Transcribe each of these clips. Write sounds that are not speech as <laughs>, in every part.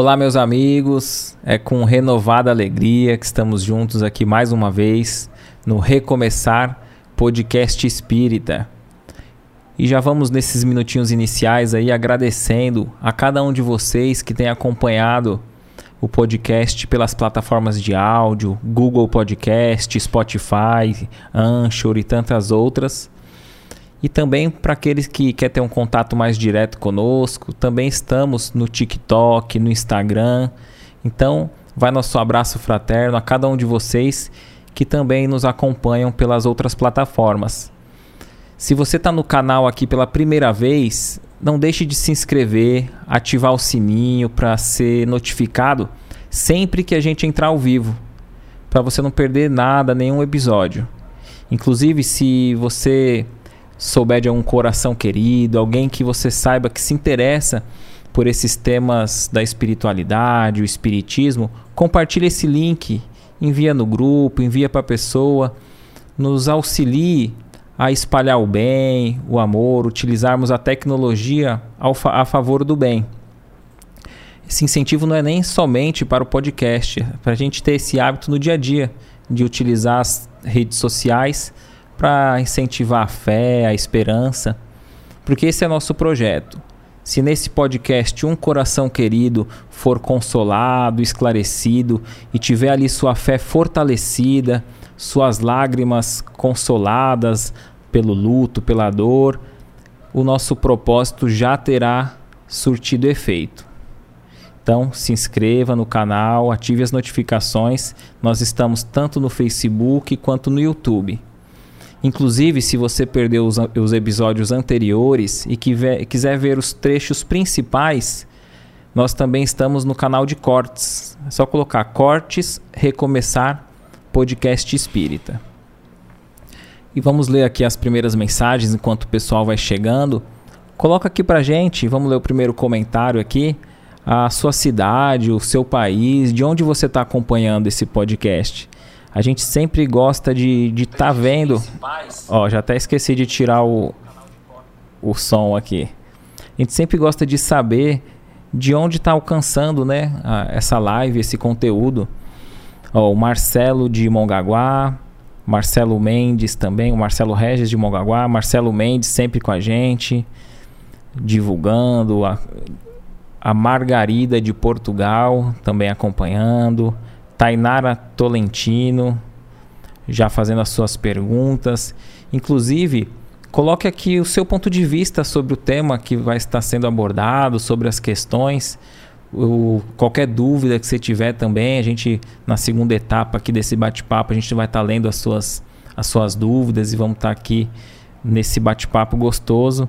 Olá, meus amigos. É com renovada alegria que estamos juntos aqui mais uma vez no Recomeçar Podcast Espírita. E já vamos nesses minutinhos iniciais aí agradecendo a cada um de vocês que tem acompanhado o podcast pelas plataformas de áudio, Google Podcast, Spotify, Anchor e tantas outras. E também para aqueles que querem ter um contato mais direto conosco, também estamos no TikTok, no Instagram. Então, vai nosso abraço fraterno a cada um de vocês que também nos acompanham pelas outras plataformas. Se você está no canal aqui pela primeira vez, não deixe de se inscrever, ativar o sininho para ser notificado sempre que a gente entrar ao vivo, para você não perder nada, nenhum episódio. Inclusive, se você souber de algum coração querido, alguém que você saiba que se interessa por esses temas da espiritualidade, o espiritismo, compartilhe esse link, envia no grupo, envia para a pessoa, nos auxilie a espalhar o bem, o amor, utilizarmos a tecnologia a favor do bem. Esse incentivo não é nem somente para o podcast, é para a gente ter esse hábito no dia a dia de utilizar as redes sociais para incentivar a fé, a esperança, porque esse é nosso projeto. Se nesse podcast um coração querido for consolado, esclarecido e tiver ali sua fé fortalecida, suas lágrimas consoladas pelo luto, pela dor, o nosso propósito já terá surtido efeito. Então, se inscreva no canal, ative as notificações. Nós estamos tanto no Facebook quanto no YouTube. Inclusive, se você perdeu os, os episódios anteriores e quiser ver os trechos principais, nós também estamos no canal de cortes. É só colocar cortes, recomeçar, podcast espírita. E vamos ler aqui as primeiras mensagens enquanto o pessoal vai chegando. Coloca aqui pra gente, vamos ler o primeiro comentário aqui. A sua cidade, o seu país, de onde você está acompanhando esse podcast a gente sempre gosta de estar tá vendo. Ó, já até esqueci de tirar o, o som aqui. A gente sempre gosta de saber de onde está alcançando né, a, essa live, esse conteúdo. Ó, o Marcelo de Mongaguá, Marcelo Mendes também, o Marcelo Regis de Mongaguá, Marcelo Mendes sempre com a gente, divulgando, a, a Margarida de Portugal também acompanhando. Tainara Tolentino já fazendo as suas perguntas. Inclusive, coloque aqui o seu ponto de vista sobre o tema que vai estar sendo abordado, sobre as questões. O, qualquer dúvida que você tiver também, a gente na segunda etapa aqui desse bate-papo, a gente vai estar lendo as suas, as suas dúvidas e vamos estar aqui nesse bate-papo gostoso.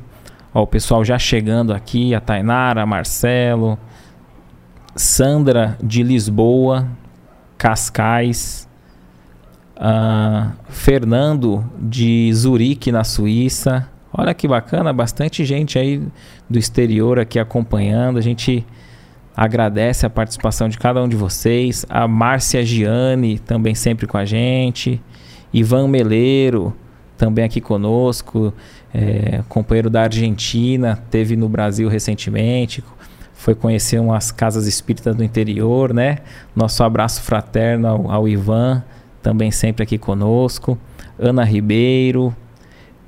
Ó, o pessoal já chegando aqui, a Tainara, Marcelo, Sandra de Lisboa, Cascais, uh, Fernando de Zurique, na Suíça. Olha que bacana, bastante gente aí do exterior aqui acompanhando. A gente agradece a participação de cada um de vocês. A Márcia Gianni também sempre com a gente. Ivan Meleiro também aqui conosco, é, companheiro da Argentina, teve no Brasil recentemente foi conhecer umas casas espíritas do interior, né? Nosso abraço fraterno ao, ao Ivan, também sempre aqui conosco. Ana Ribeiro,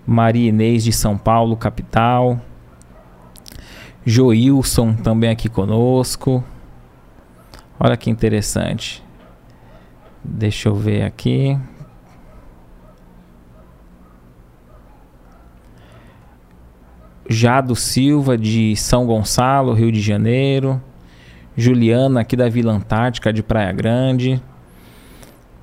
Maria Inês de São Paulo, capital. Joilson também aqui conosco. Olha que interessante. Deixa eu ver aqui. Jado Silva, de São Gonçalo, Rio de Janeiro. Juliana, aqui da Vila Antártica, de Praia Grande.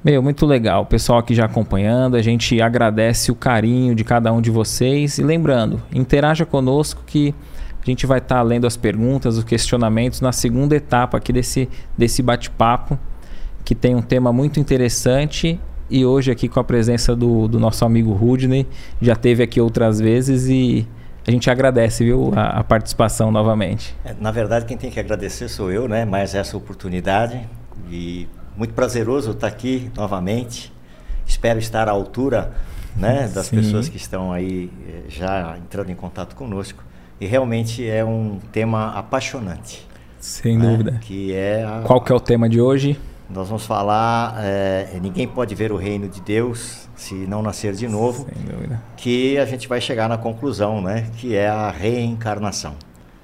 Meu, muito legal. O pessoal aqui já acompanhando. A gente agradece o carinho de cada um de vocês. E lembrando, interaja conosco que a gente vai estar tá lendo as perguntas, os questionamentos na segunda etapa aqui desse, desse bate-papo, que tem um tema muito interessante. E hoje aqui com a presença do, do nosso amigo Rudney. Já teve aqui outras vezes e a gente agradece, viu, a, a participação novamente. É, na verdade, quem tem que agradecer sou eu, né? Mais essa oportunidade e muito prazeroso estar aqui novamente. Espero estar à altura, né, <laughs> das Sim. pessoas que estão aí eh, já entrando em contato conosco. E realmente é um tema apaixonante. Sem né? dúvida. Que é a, Qual que é o tema de hoje? Nós vamos falar, é, ninguém pode ver o reino de Deus se não nascer de novo. Que a gente vai chegar na conclusão, né? Que é a reencarnação.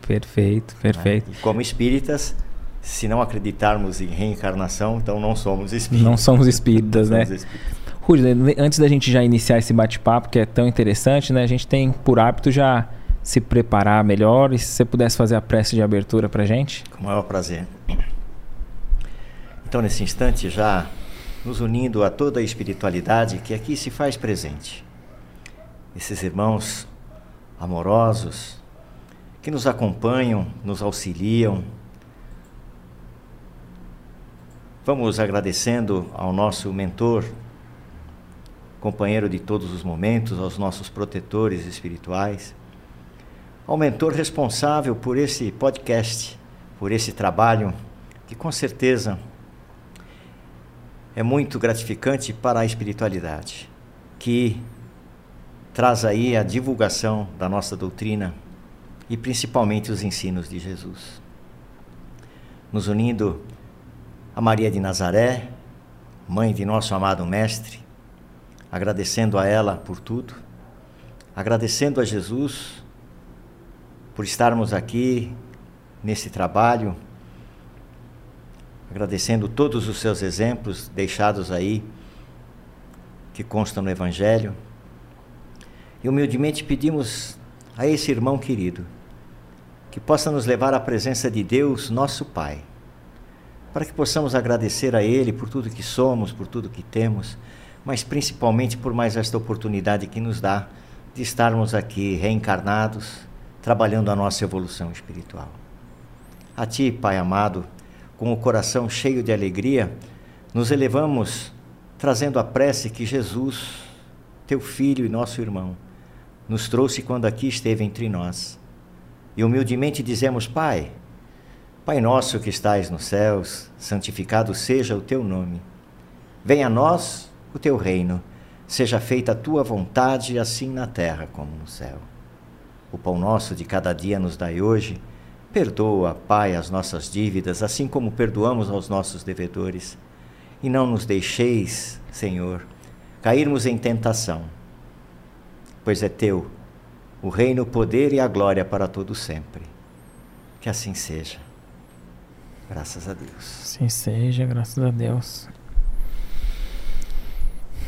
Perfeito, perfeito. Né? E como espíritas, se não acreditarmos em reencarnação, então não somos espíritas. Não somos espíritas, né? Somos espíritas. Rúdio, antes da gente já iniciar esse bate-papo, que é tão interessante, né? A gente tem por hábito já se preparar melhor. E se você pudesse fazer a prece de abertura para gente? Com o maior prazer. Então, nesse instante, já nos unindo a toda a espiritualidade que aqui se faz presente. Esses irmãos amorosos que nos acompanham, nos auxiliam. Vamos agradecendo ao nosso mentor, companheiro de todos os momentos, aos nossos protetores espirituais, ao mentor responsável por esse podcast, por esse trabalho, que com certeza é muito gratificante para a espiritualidade, que traz aí a divulgação da nossa doutrina e principalmente os ensinos de Jesus. Nos unindo a Maria de Nazaré, mãe de nosso amado Mestre, agradecendo a ela por tudo, agradecendo a Jesus por estarmos aqui nesse trabalho, agradecendo todos os seus exemplos deixados aí, que constam no Evangelho. E humildemente pedimos a esse irmão querido que possa nos levar à presença de Deus, nosso Pai, para que possamos agradecer a Ele por tudo que somos, por tudo que temos mas principalmente por mais esta oportunidade que nos dá de estarmos aqui reencarnados, trabalhando a nossa evolução espiritual. A Ti, Pai amado, com o coração cheio de alegria, nos elevamos trazendo a prece que Jesus, Teu Filho e nosso irmão, nos trouxe quando aqui esteve entre nós. E humildemente dizemos: Pai, Pai nosso que estais nos céus, santificado seja o Teu nome. Venha a nós o teu reino. Seja feita a tua vontade, assim na terra como no céu. O pão nosso de cada dia nos dai hoje. Perdoa, Pai, as nossas dívidas, assim como perdoamos aos nossos devedores. E não nos deixeis, Senhor, cairmos em tentação, pois é teu o reino, o poder e a glória para todo sempre. Que assim seja. Graças a Deus. Assim seja, graças a Deus.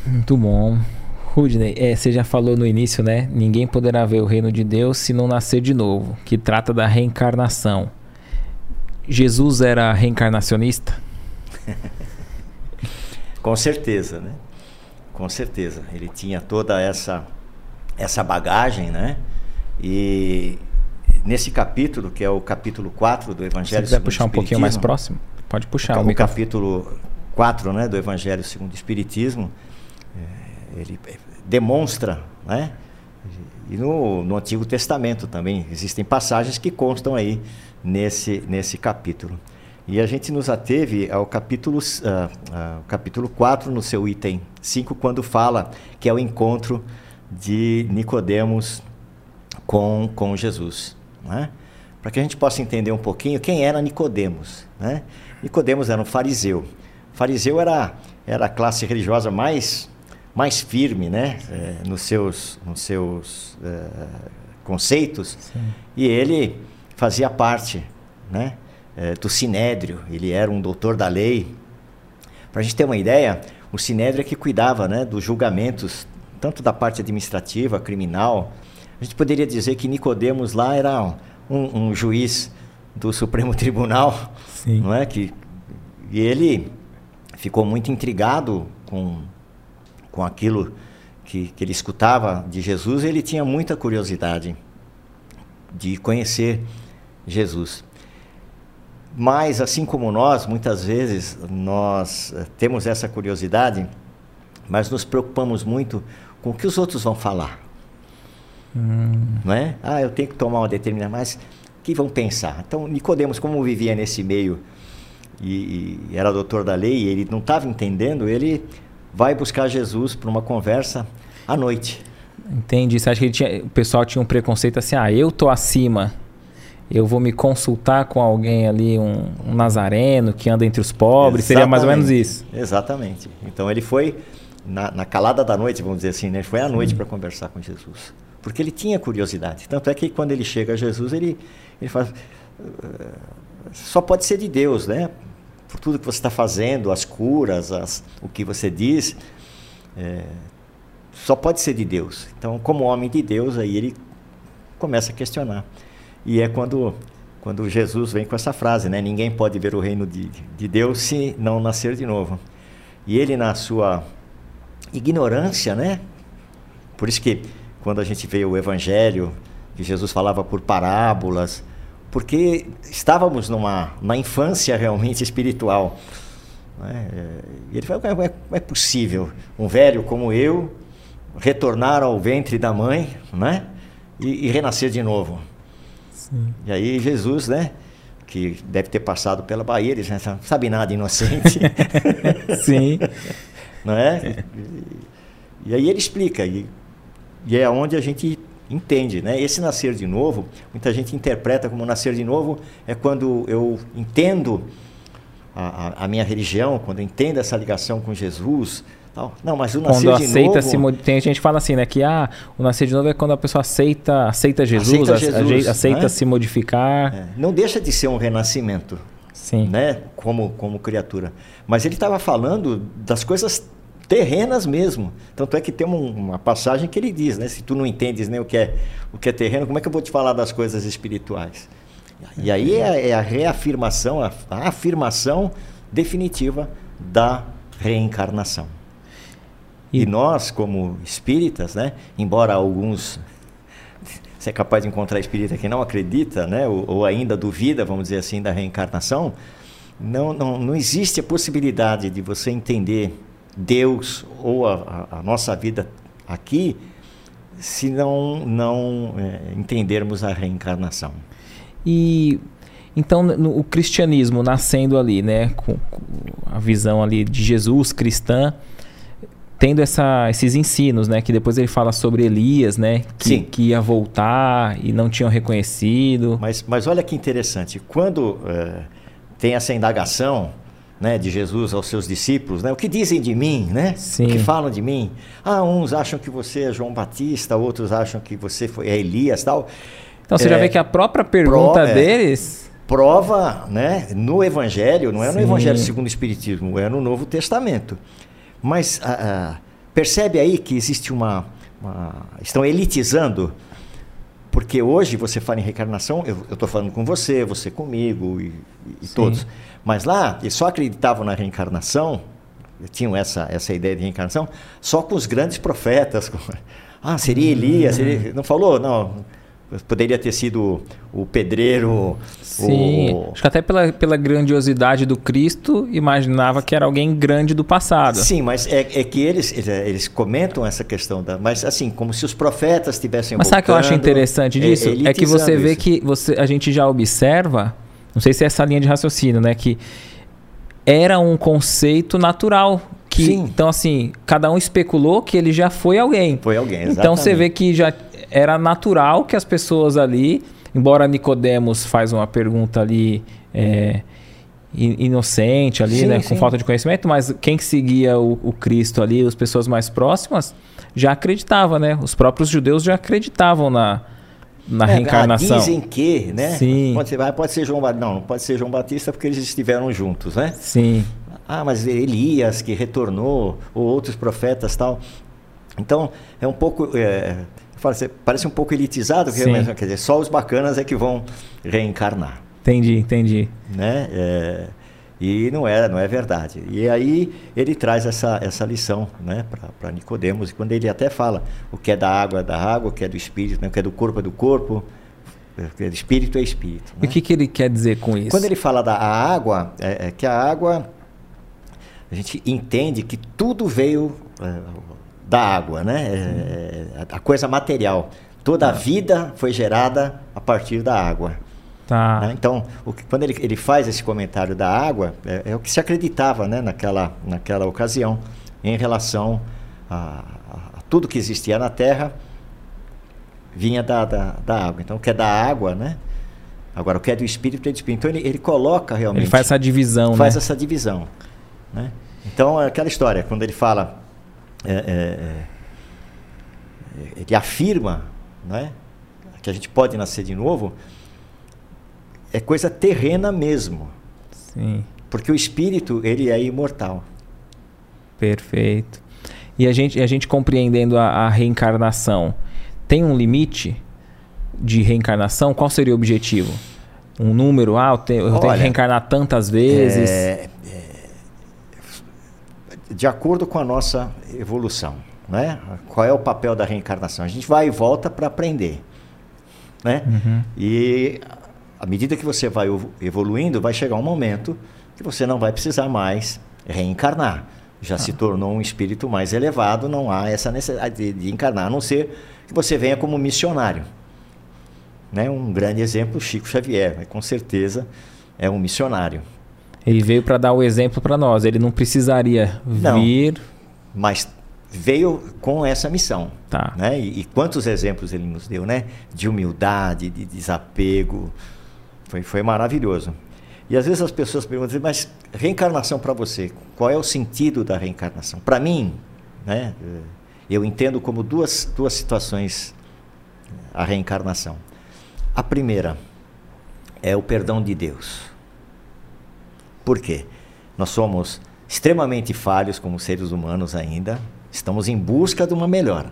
Muito bom. Rudney, é, você já falou no início, né? Ninguém poderá ver o reino de Deus se não nascer de novo, que trata da reencarnação. Jesus era reencarnacionista? <laughs> Com certeza, né? Com certeza. Ele tinha toda essa essa bagagem, né? E nesse capítulo, que é o capítulo 4 do Evangelho Se quiser puxar um pouquinho mais próximo, pode puxar. O, o capítulo 4 né, do Evangelho segundo o Espiritismo, é, ele demonstra, né? E no, no, Antigo Testamento também existem passagens que constam aí nesse, nesse capítulo. E a gente nos ateve ao capítulo, uh, uh, capítulo 4, no seu item 5, quando fala que é o encontro de Nicodemos com, com Jesus. Né? Para que a gente possa entender um pouquinho quem era Nicodemos. Né? Nicodemos era um fariseu. O fariseu era, era a classe religiosa mais mais firme, né, é, nos seus, nos seus é, conceitos. Sim. E ele fazia parte, né, é, do sinédrio. Ele era um doutor da lei. Para a gente ter uma ideia, o sinédrio é que cuidava, né, dos julgamentos tanto da parte administrativa, criminal. A gente poderia dizer que Nicodemos lá era um, um juiz do Supremo <laughs> Tribunal, Sim. não é que e ele ficou muito intrigado com com aquilo que, que ele escutava de Jesus, ele tinha muita curiosidade de conhecer Jesus. Mas, assim como nós, muitas vezes nós eh, temos essa curiosidade, mas nos preocupamos muito com o que os outros vão falar. Hum. Não é? Ah, eu tenho que tomar uma determinada, mas o que vão pensar? Então, Nicodemos, como vivia nesse meio e, e era doutor da lei, ele não estava entendendo, ele vai buscar Jesus para uma conversa à noite. Entendi. Você acha que tinha, o pessoal tinha um preconceito assim, ah, eu tô acima. eu vou me consultar com alguém ali, um, um nazareno que anda entre os pobres, Exatamente. seria mais ou menos isso. Exatamente. Então ele foi na, na calada da noite, vamos dizer assim, né? Ele foi à noite para conversar com Jesus. Porque ele tinha curiosidade. Tanto é que quando ele chega a Jesus, ele, ele fala, uh, só pode ser de Deus, né? Por tudo que você está fazendo, as curas, as, o que você diz, é, só pode ser de Deus. Então, como homem de Deus, aí ele começa a questionar. E é quando, quando Jesus vem com essa frase, né? Ninguém pode ver o reino de, de Deus se não nascer de novo. E ele, na sua ignorância, né? Por isso que quando a gente vê o Evangelho, que Jesus falava por parábolas, porque estávamos numa na infância realmente espiritual. Né? E ele falou: como é, como é possível um velho como eu retornar ao ventre da mãe, né? E, e renascer de novo? Sim. E aí Jesus, né? Que deve ter passado pela Bahia, não sabe nada, inocente. <laughs> Sim. Não é? E, e aí ele explica, e, e é onde a gente entende, né? Esse nascer de novo, muita gente interpreta como nascer de novo é quando eu entendo a, a, minha religião, quando eu entendo essa ligação com Jesus. Não, mas o nascer quando de aceita novo... Se, tem gente que fala assim, né? Que ah, o nascer de novo é quando a pessoa aceita, aceita Jesus, aceita, Jesus, aceita né? se modificar. É. Não deixa de ser um renascimento. Sim. Né? Como, como criatura. Mas ele estava falando das coisas terrenas mesmo. Tanto é que tem uma passagem que ele diz, né? Se tu não entendes nem o que é, o que é terreno, como é que eu vou te falar das coisas espirituais? E aí é, é a reafirmação, a, a afirmação definitiva da reencarnação. E, nós, como espíritas, né, embora alguns <laughs> você é capaz de encontrar espírita que não acredita, né, ou, ou, ainda duvida, vamos dizer assim, da reencarnação, não, não, não existe a possibilidade de você entender Deus ou a, a, nossa vida aqui se não, não é, entendermos a reencarnação. E então no, o cristianismo nascendo ali, né, com, com a visão ali de Jesus cristã, tendo essa, esses ensinos, né? Que depois ele fala sobre Elias, né? Que, Sim. que ia voltar e não tinham reconhecido. Mas, mas olha que interessante. Quando é, tem essa indagação né, de Jesus aos seus discípulos, né? O que dizem de mim, né? Sim. O que falam de mim? Ah, uns acham que você é João Batista, outros acham que você foi, é Elias tal. Então você é, já vê que a própria pergunta pro, é, deles... Prova, né? No Evangelho, não é no Sim. Evangelho segundo o Espiritismo, é no Novo Testamento mas ah, ah, percebe aí que existe uma, uma, Estão elitizando. Porque hoje você fala em reencarnação, eu estou falando com você, você comigo e, e todos. Mas lá, eles só acreditavam na reencarnação, tinham essa, essa ideia de reencarnação, só com os grandes profetas. <laughs> ah, seria Elias? Seria, não falou? Não, Poderia ter sido o pedreiro. Sim. O... Acho que até pela, pela grandiosidade do Cristo, imaginava que era alguém grande do passado. Sim, mas é, é que eles, eles comentam essa questão. Da, mas assim, como se os profetas tivessem. Mas sabe o que eu acho interessante disso? É, é que você vê isso. que você, a gente já observa, não sei se é essa linha de raciocínio, né? Que era um conceito natural. Que. Então, assim, cada um especulou que ele já foi alguém. Foi alguém, exatamente. Então você vê que já era natural que as pessoas ali, embora Nicodemos faz uma pergunta ali é, inocente ali, sim, né, sim. com falta de conhecimento, mas quem seguia o, o, Cristo ali, as pessoas mais próximas, já acreditava, né? Os próprios judeus já acreditavam na, na é, reencarnação. Dizem que, né? Sim. Pode ser, pode ser João Batista. Não, não pode ser João Batista porque eles estiveram juntos, né? Sim. Ah, mas Elias que retornou, ou outros profetas tal. Então, é um pouco. É, parece um pouco elitizado, porque, quer dizer, só os bacanas é que vão reencarnar. Entendi, entendi. Né? É, e não é, não é verdade. E aí ele traz essa, essa lição né, para Nicodemos, e quando ele até fala o que é da água é da água, o que é do espírito, né, o que é do corpo é do corpo, o que é do espírito é espírito. Né? E o que, que ele quer dizer com isso? Quando ele fala da água, é, é que a água, a gente entende que tudo veio, é, da água, né? É, a coisa material. Toda a vida foi gerada a partir da água. Tá. Né? Então, que, quando ele, ele faz esse comentário da água, é, é, o que se acreditava né, naquela, naquela ocasião em relação a, a, a tudo que existia na Terra vinha da, da, da, água. Então, o que é da água, né? Agora, o que é do espírito é do espírito. Então, ele, ele coloca realmente. Ele faz essa divisão, faz né? essa divisão. Né? Então, é aquela história, quando ele fala. É, é, é, ele afirma né, que a gente pode nascer de novo, é coisa terrena mesmo. Sim. Porque o espírito, ele é imortal. Perfeito. E a gente, a gente compreendendo a, a reencarnação, tem um limite de reencarnação? Qual seria o objetivo? Um número? Ah, eu tenho, eu tenho que reencarnar tantas vezes. É, é, de acordo com a nossa evolução, né? Qual é o papel da reencarnação? A gente vai e volta para aprender, né? Uhum. E à medida que você vai evo- evoluindo, vai chegar um momento que você não vai precisar mais reencarnar. Já se tornou um espírito mais elevado, não há essa necessidade de, de encarnar, a não ser que você venha como missionário. Né? Um grande exemplo, Chico Xavier, né? com certeza é um missionário. Ele veio para dar o exemplo para nós. Ele não precisaria Não. vir. mas veio com essa missão. Tá. Né? E, e quantos exemplos ele nos deu, né? De humildade, de desapego. Foi, foi maravilhoso. E às vezes as pessoas perguntam, mas reencarnação para você, qual é o sentido da reencarnação? Para mim, né? eh, Eu entendo como duas, duas situações a reencarnação. A primeira é o perdão de Deus. Por quê? Nós somos extremamente falhos como seres humanos ainda, estamos em busca de uma melhora,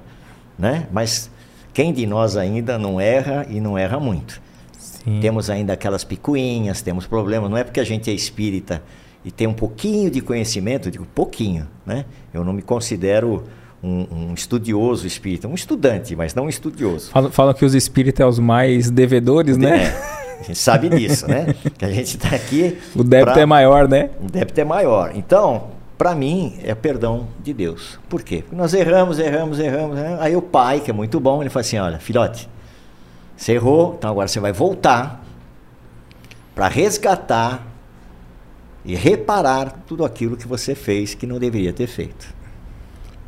né? Mas quem de nós ainda não erra e não erra muito? Sim. Temos ainda aquelas picuinhas, temos problemas, não é porque a gente é espírita e tem um pouquinho de conhecimento, eu digo pouquinho, né? Eu não me considero um, um estudioso espírita, um estudante, mas não um estudioso. Falam, falam que os espíritos são os mais devedores, né? É, <laughs> a gente sabe disso, né? Que a gente está aqui. O débito pra- é maior, né? O débito é maior. Então, para mim, é perdão de Deus. Por quê? Porque nós erramos, erramos, erramos, erramos. Aí o pai, que é muito bom, ele fala assim: olha, filhote, você errou, então agora você vai voltar para resgatar e reparar tudo aquilo que você fez que não deveria ter feito.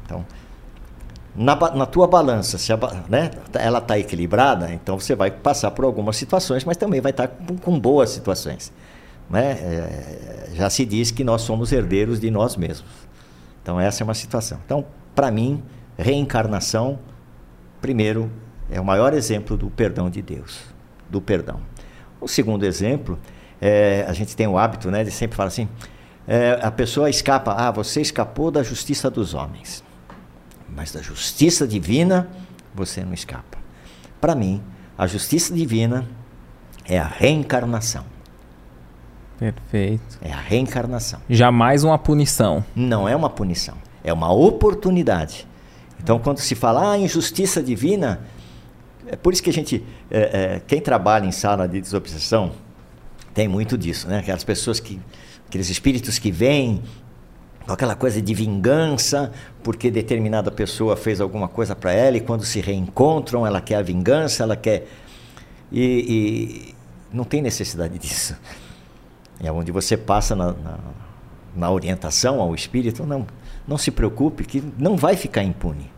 Então, na, na tua balança, se a né, ela está equilibrada, então você vai passar por algumas situações, mas também vai estar com, com boas situações. Né? É, já se diz que nós somos herdeiros de nós mesmos. Então, essa é uma situação. Então, para mim, reencarnação, primeiro, é o maior exemplo do perdão de Deus, do perdão. O segundo exemplo, é, a gente tem o hábito né, de sempre falar assim: é, a pessoa escapa, ah, você escapou da justiça dos homens mas da justiça divina você não escapa. Para mim, a justiça divina é a reencarnação. Perfeito. É a reencarnação. Jamais uma punição. Não é uma punição, é uma oportunidade. Então, quando se fala ah, em justiça divina, é por isso que a gente, é, é, quem trabalha em sala de desobsessão, tem muito disso, né? Aquelas pessoas que, aqueles espíritos que vêm com aquela coisa de vingança, porque determinada pessoa fez alguma coisa para ela e quando se reencontram, ela quer a vingança, ela quer. E, e não tem necessidade disso. É onde você passa na, na, na orientação ao espírito, não, não se preocupe, que não vai ficar impune.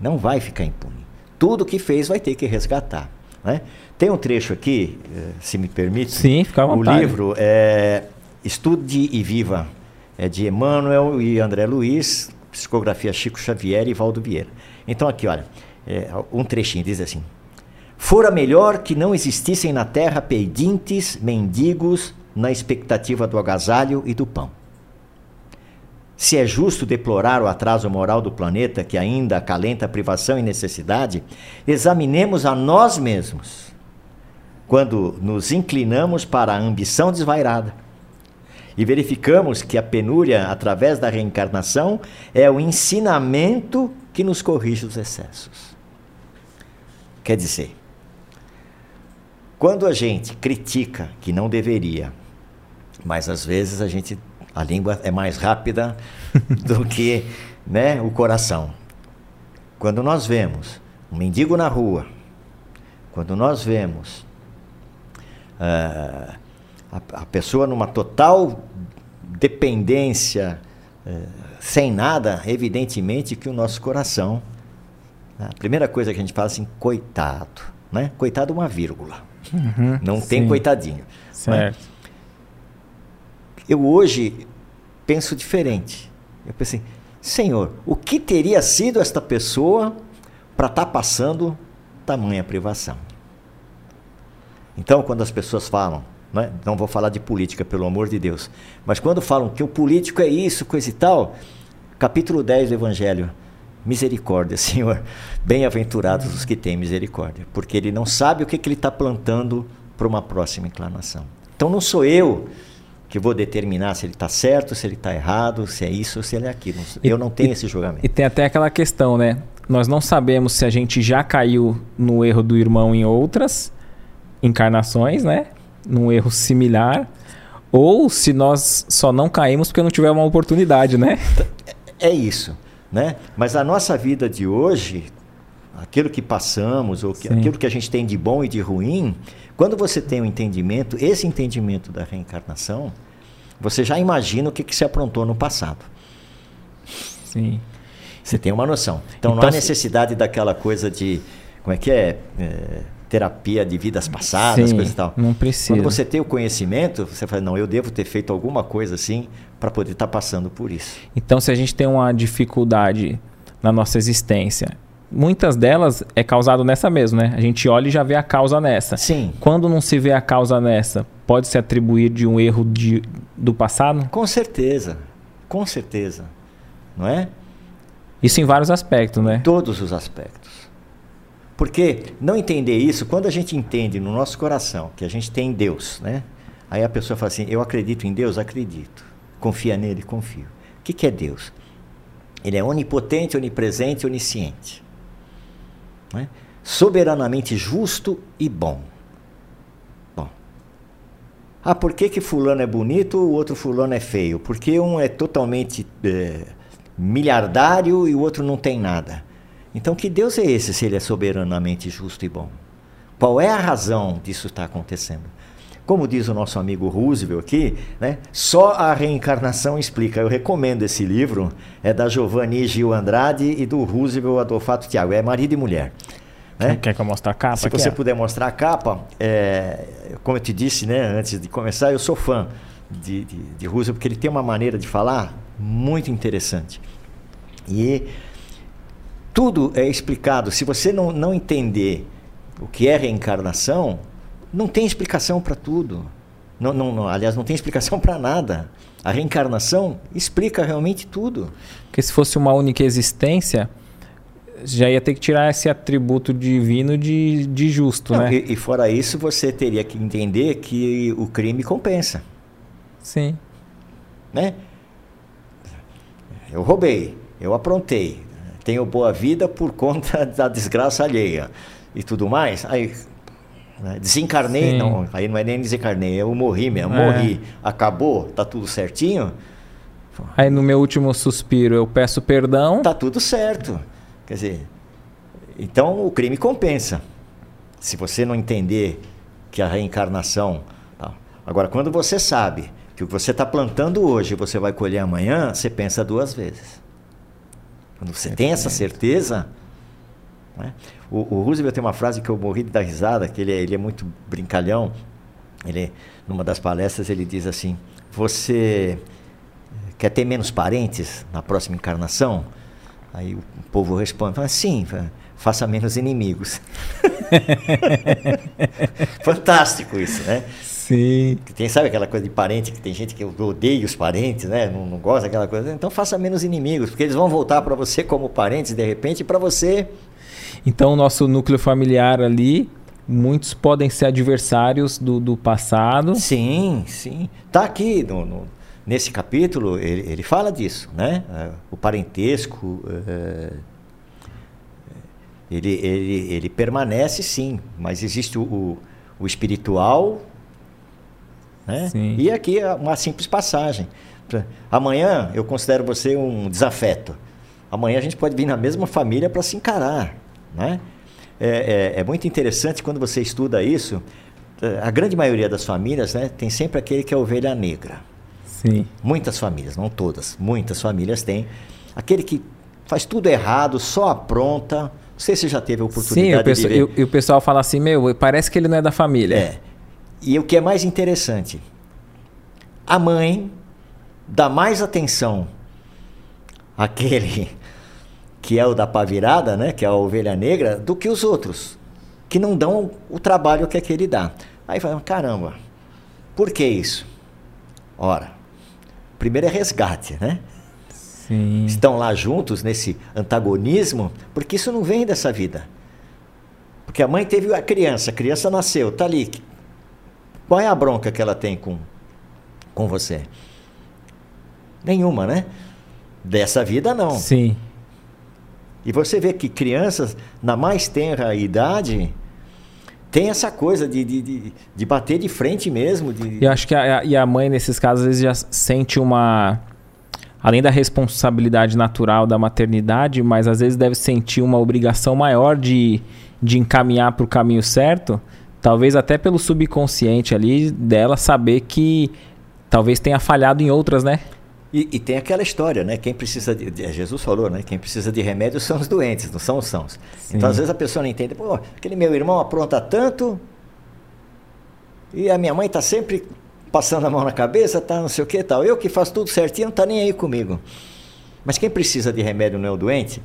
Não vai ficar impune. Tudo que fez vai ter que resgatar. Né? Tem um trecho aqui, eh, se me permite. Sim, fica à O vontade. livro é Estude e Viva. É de Emmanuel e André Luiz, psicografia Chico Xavier e Valdo Vieira. Então aqui, olha, é, um trechinho diz assim: Fora melhor que não existissem na terra pedintes, mendigos, na expectativa do agasalho e do pão. Se é justo deplorar o atraso moral do planeta que ainda acalenta privação e necessidade, examinemos a nós mesmos quando nos inclinamos para a ambição desvairada e verificamos que a penúria, através da reencarnação, é o ensinamento que nos corrige os excessos. Quer dizer, quando a gente critica que não deveria, mas às vezes a gente a língua é mais rápida <laughs> do que né, o coração. Quando nós vemos um mendigo na rua, quando nós vemos ah, a, a pessoa numa total dependência, eh, sem nada, evidentemente que o nosso coração. né, A primeira coisa que a gente fala assim, coitado. Né? Coitado, uma vírgula. Uhum, não tem coitadinho. Certo. Eu hoje penso diferente. Eu pensei, Senhor, o que teria sido esta pessoa para estar tá passando tamanha privação? Então, quando as pessoas falam, né, não vou falar de política, pelo amor de Deus, mas quando falam que o político é isso, coisa e tal, capítulo 10 do Evangelho, misericórdia, <laughs> Senhor, bem-aventurados os que têm misericórdia, porque ele não sabe o que, que ele está plantando para uma próxima inclinação. Então, não sou eu que vou determinar se ele está certo, se ele está errado, se é isso ou se ele é aquilo. Eu não tenho e, esse julgamento. E tem até aquela questão, né? Nós não sabemos se a gente já caiu no erro do irmão em outras encarnações, né? Num erro similar. Ou se nós só não caímos porque não tivemos uma oportunidade, né? É isso, né? Mas a nossa vida de hoje, aquilo que passamos, ou que, aquilo que a gente tem de bom e de ruim, quando você tem o um entendimento, esse entendimento da reencarnação, você já imagina o que, que se aprontou no passado. Sim. Você tem uma noção. Então, então não há necessidade daquela coisa de. Como é que é? é terapia de vidas passadas, Sim, coisa e tal. Não precisa. Quando você tem o conhecimento, você fala, não, eu devo ter feito alguma coisa assim para poder estar tá passando por isso. Então, se a gente tem uma dificuldade na nossa existência muitas delas é causado nessa mesmo, né? A gente olha e já vê a causa nessa. Sim. Quando não se vê a causa nessa, pode se atribuir de um erro de, do passado? Com certeza. Com certeza. Não é? Isso em vários aspectos, né? Todos os aspectos. Porque não entender isso, quando a gente entende no nosso coração que a gente tem Deus, né? Aí a pessoa fala assim: Eu acredito em Deus? Acredito. Confia nele? Confio. O que, que é Deus? Ele é onipotente, onipresente, onisciente né? soberanamente justo e bom. Bom. Ah, por que, que fulano é bonito o outro fulano é feio? Porque um é totalmente é, miliardário e o outro não tem nada. Então, que Deus é esse se ele é soberanamente justo e bom? Qual é a razão disso estar acontecendo? Como diz o nosso amigo Roosevelt aqui, né? só a reencarnação explica. Eu recomendo esse livro, é da Giovanni Gil Andrade e do Roosevelt Adolfato Tiago, é marido e mulher. Né? Quer que eu mostre a capa? Se você é? puder mostrar a capa, é, como eu te disse né, antes de começar, eu sou fã de, de, de Roosevelt, porque ele tem uma maneira de falar muito interessante. E tudo é explicado. Se você não, não entender o que é reencarnação, não tem explicação para tudo. Não, não, não, aliás, não tem explicação para nada. A reencarnação explica realmente tudo. Porque se fosse uma única existência, já ia ter que tirar esse atributo divino de, de justo, não, né? E, e, fora isso, você teria que entender que o crime compensa. Sim. Né? Eu roubei, eu aprontei, tenho boa vida por conta <laughs> da desgraça alheia e tudo mais. Aí né? Desencarnei, Sim. não, aí não é nem desencarnei, eu morri mesmo, é. morri, acabou, tá tudo certinho. Aí no meu último suspiro eu peço perdão. Tá tudo certo. Quer dizer, então o crime compensa. Se você não entender que a reencarnação. Tá. Agora, quando você sabe que o que você está plantando hoje você vai colher amanhã, você pensa duas vezes. Quando você tem essa certeza. Né? O, o, Roosevelt tem uma frase que eu morri de dar risada, que ele é, ele é muito brincalhão. Ele, numa das palestras, ele diz assim: Você quer ter menos parentes na próxima encarnação? Aí o povo responde: Sim, faça menos inimigos. <laughs> Fantástico isso, né? Sim. Tem, sabe aquela coisa de parente, que tem gente que odeia os parentes, né? Não, não gosta daquela coisa. Então faça menos inimigos, porque eles vão voltar para você como parentes de repente, e para você então, o nosso núcleo familiar ali, muitos podem ser adversários do, do passado. Sim, sim. Está aqui no, no, nesse capítulo, ele, ele, fala disso, né? É, o parentesco. É, ele, ele, ele permanece sim, mas existe o, o, o espiritual. Né? Sim. E aqui é uma simples passagem. Amanhã eu considero você um desafeto. Amanhã a gente pode vir na mesma família para se encarar. Né? É, é, é, muito interessante quando você estuda isso. É, a grande maioria das famílias né, tem sempre aquele que é ovelha negra. Sim. Muitas famílias, não todas, muitas famílias têm. Aquele que faz tudo errado, só apronta, Não sei se já teve a oportunidade Sim, o pessoal, de ver. E o pessoal fala assim, meu, parece que ele não é da família. É. E o que é mais interessante, a mãe dá mais atenção àquele <laughs> que é o da pá virada, né, que é a ovelha negra, do que os outros, que não dão o trabalho que aquele dá. Aí fala, caramba, por que isso? Ora, primeiro é resgate, né? Sim. Estão lá juntos nesse antagonismo, porque isso não vem dessa vida. Porque a mãe teve a criança, a criança nasceu, tá ali. Qual é a bronca que ela tem com, com você? Nenhuma, né? Dessa vida não. Sim. E você vê que crianças, na mais tenra idade, tem essa coisa de, de, de, de bater de frente mesmo. De... E eu acho que a, e a mãe, nesses casos, às vezes já sente uma. Além da responsabilidade natural da maternidade, mas às vezes deve sentir uma obrigação maior de, de encaminhar para o caminho certo, talvez até pelo subconsciente ali dela saber que talvez tenha falhado em outras, né? E, e, tem aquela história, né? Quem precisa de, de, Jesus falou, né? Quem precisa de remédio são os doentes, não são os sãos. Sim. Então às vezes a pessoa não entende, pô, aquele meu irmão apronta tanto e a minha mãe está sempre passando a mão na cabeça, tá não sei o que tal. Eu que faço tudo certinho, não tá nem aí comigo. Mas quem precisa de remédio não é o doente?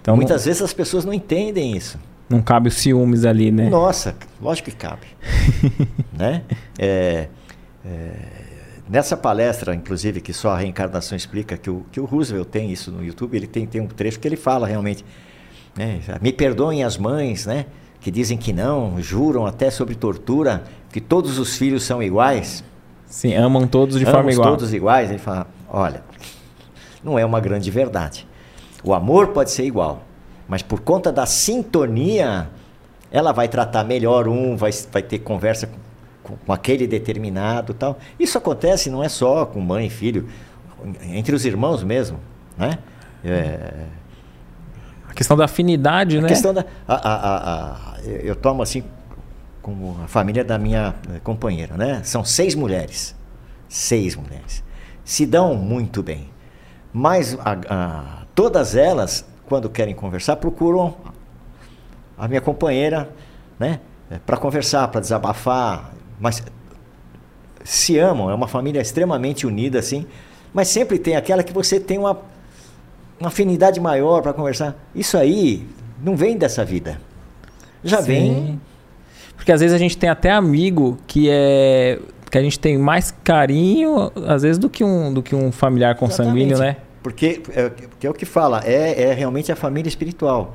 Então, Muitas não... vezes as pessoas não entendem isso. Não cabe os ciúmes ali, né? Nossa, lógico que cabe. <laughs> né? É, é, nessa palestra, inclusive, que só a reencarnação explica, que o, que o Roosevelt tem isso no YouTube, ele tem, tem um trecho que ele fala realmente. Né? Me perdoem as mães, né? Que dizem que não, juram até sobre tortura, que todos os filhos são iguais. Sim, amam todos de forma igual. todos iguais. Ele fala, olha, não é uma grande verdade. O amor pode ser igual, mas por conta da sintonia, ela vai tratar melhor um, vai, vai ter conversa com, com aquele determinado tal. Isso acontece não é só com mãe e filho, entre os irmãos mesmo, né? É... A questão da afinidade, a né? Questão da, a, a, a, eu tomo assim como a família da minha eh, companheira, né? São seis mulheres. Seis mulheres. Se dão muito bem. Mas a, a, todas elas, quando querem conversar, procuram a minha companheira, né? Para conversar, para desabafar. Mas se amam, é uma família extremamente unida, assim. Mas sempre tem aquela que você tem uma, uma afinidade maior para conversar. Isso aí não vem dessa vida. Já Sim. vem porque às vezes a gente tem até amigo que é que a gente tem mais carinho, às vezes, do que um, do que um familiar consanguíneo, né? Porque é, porque é o que fala, é, é realmente a família espiritual.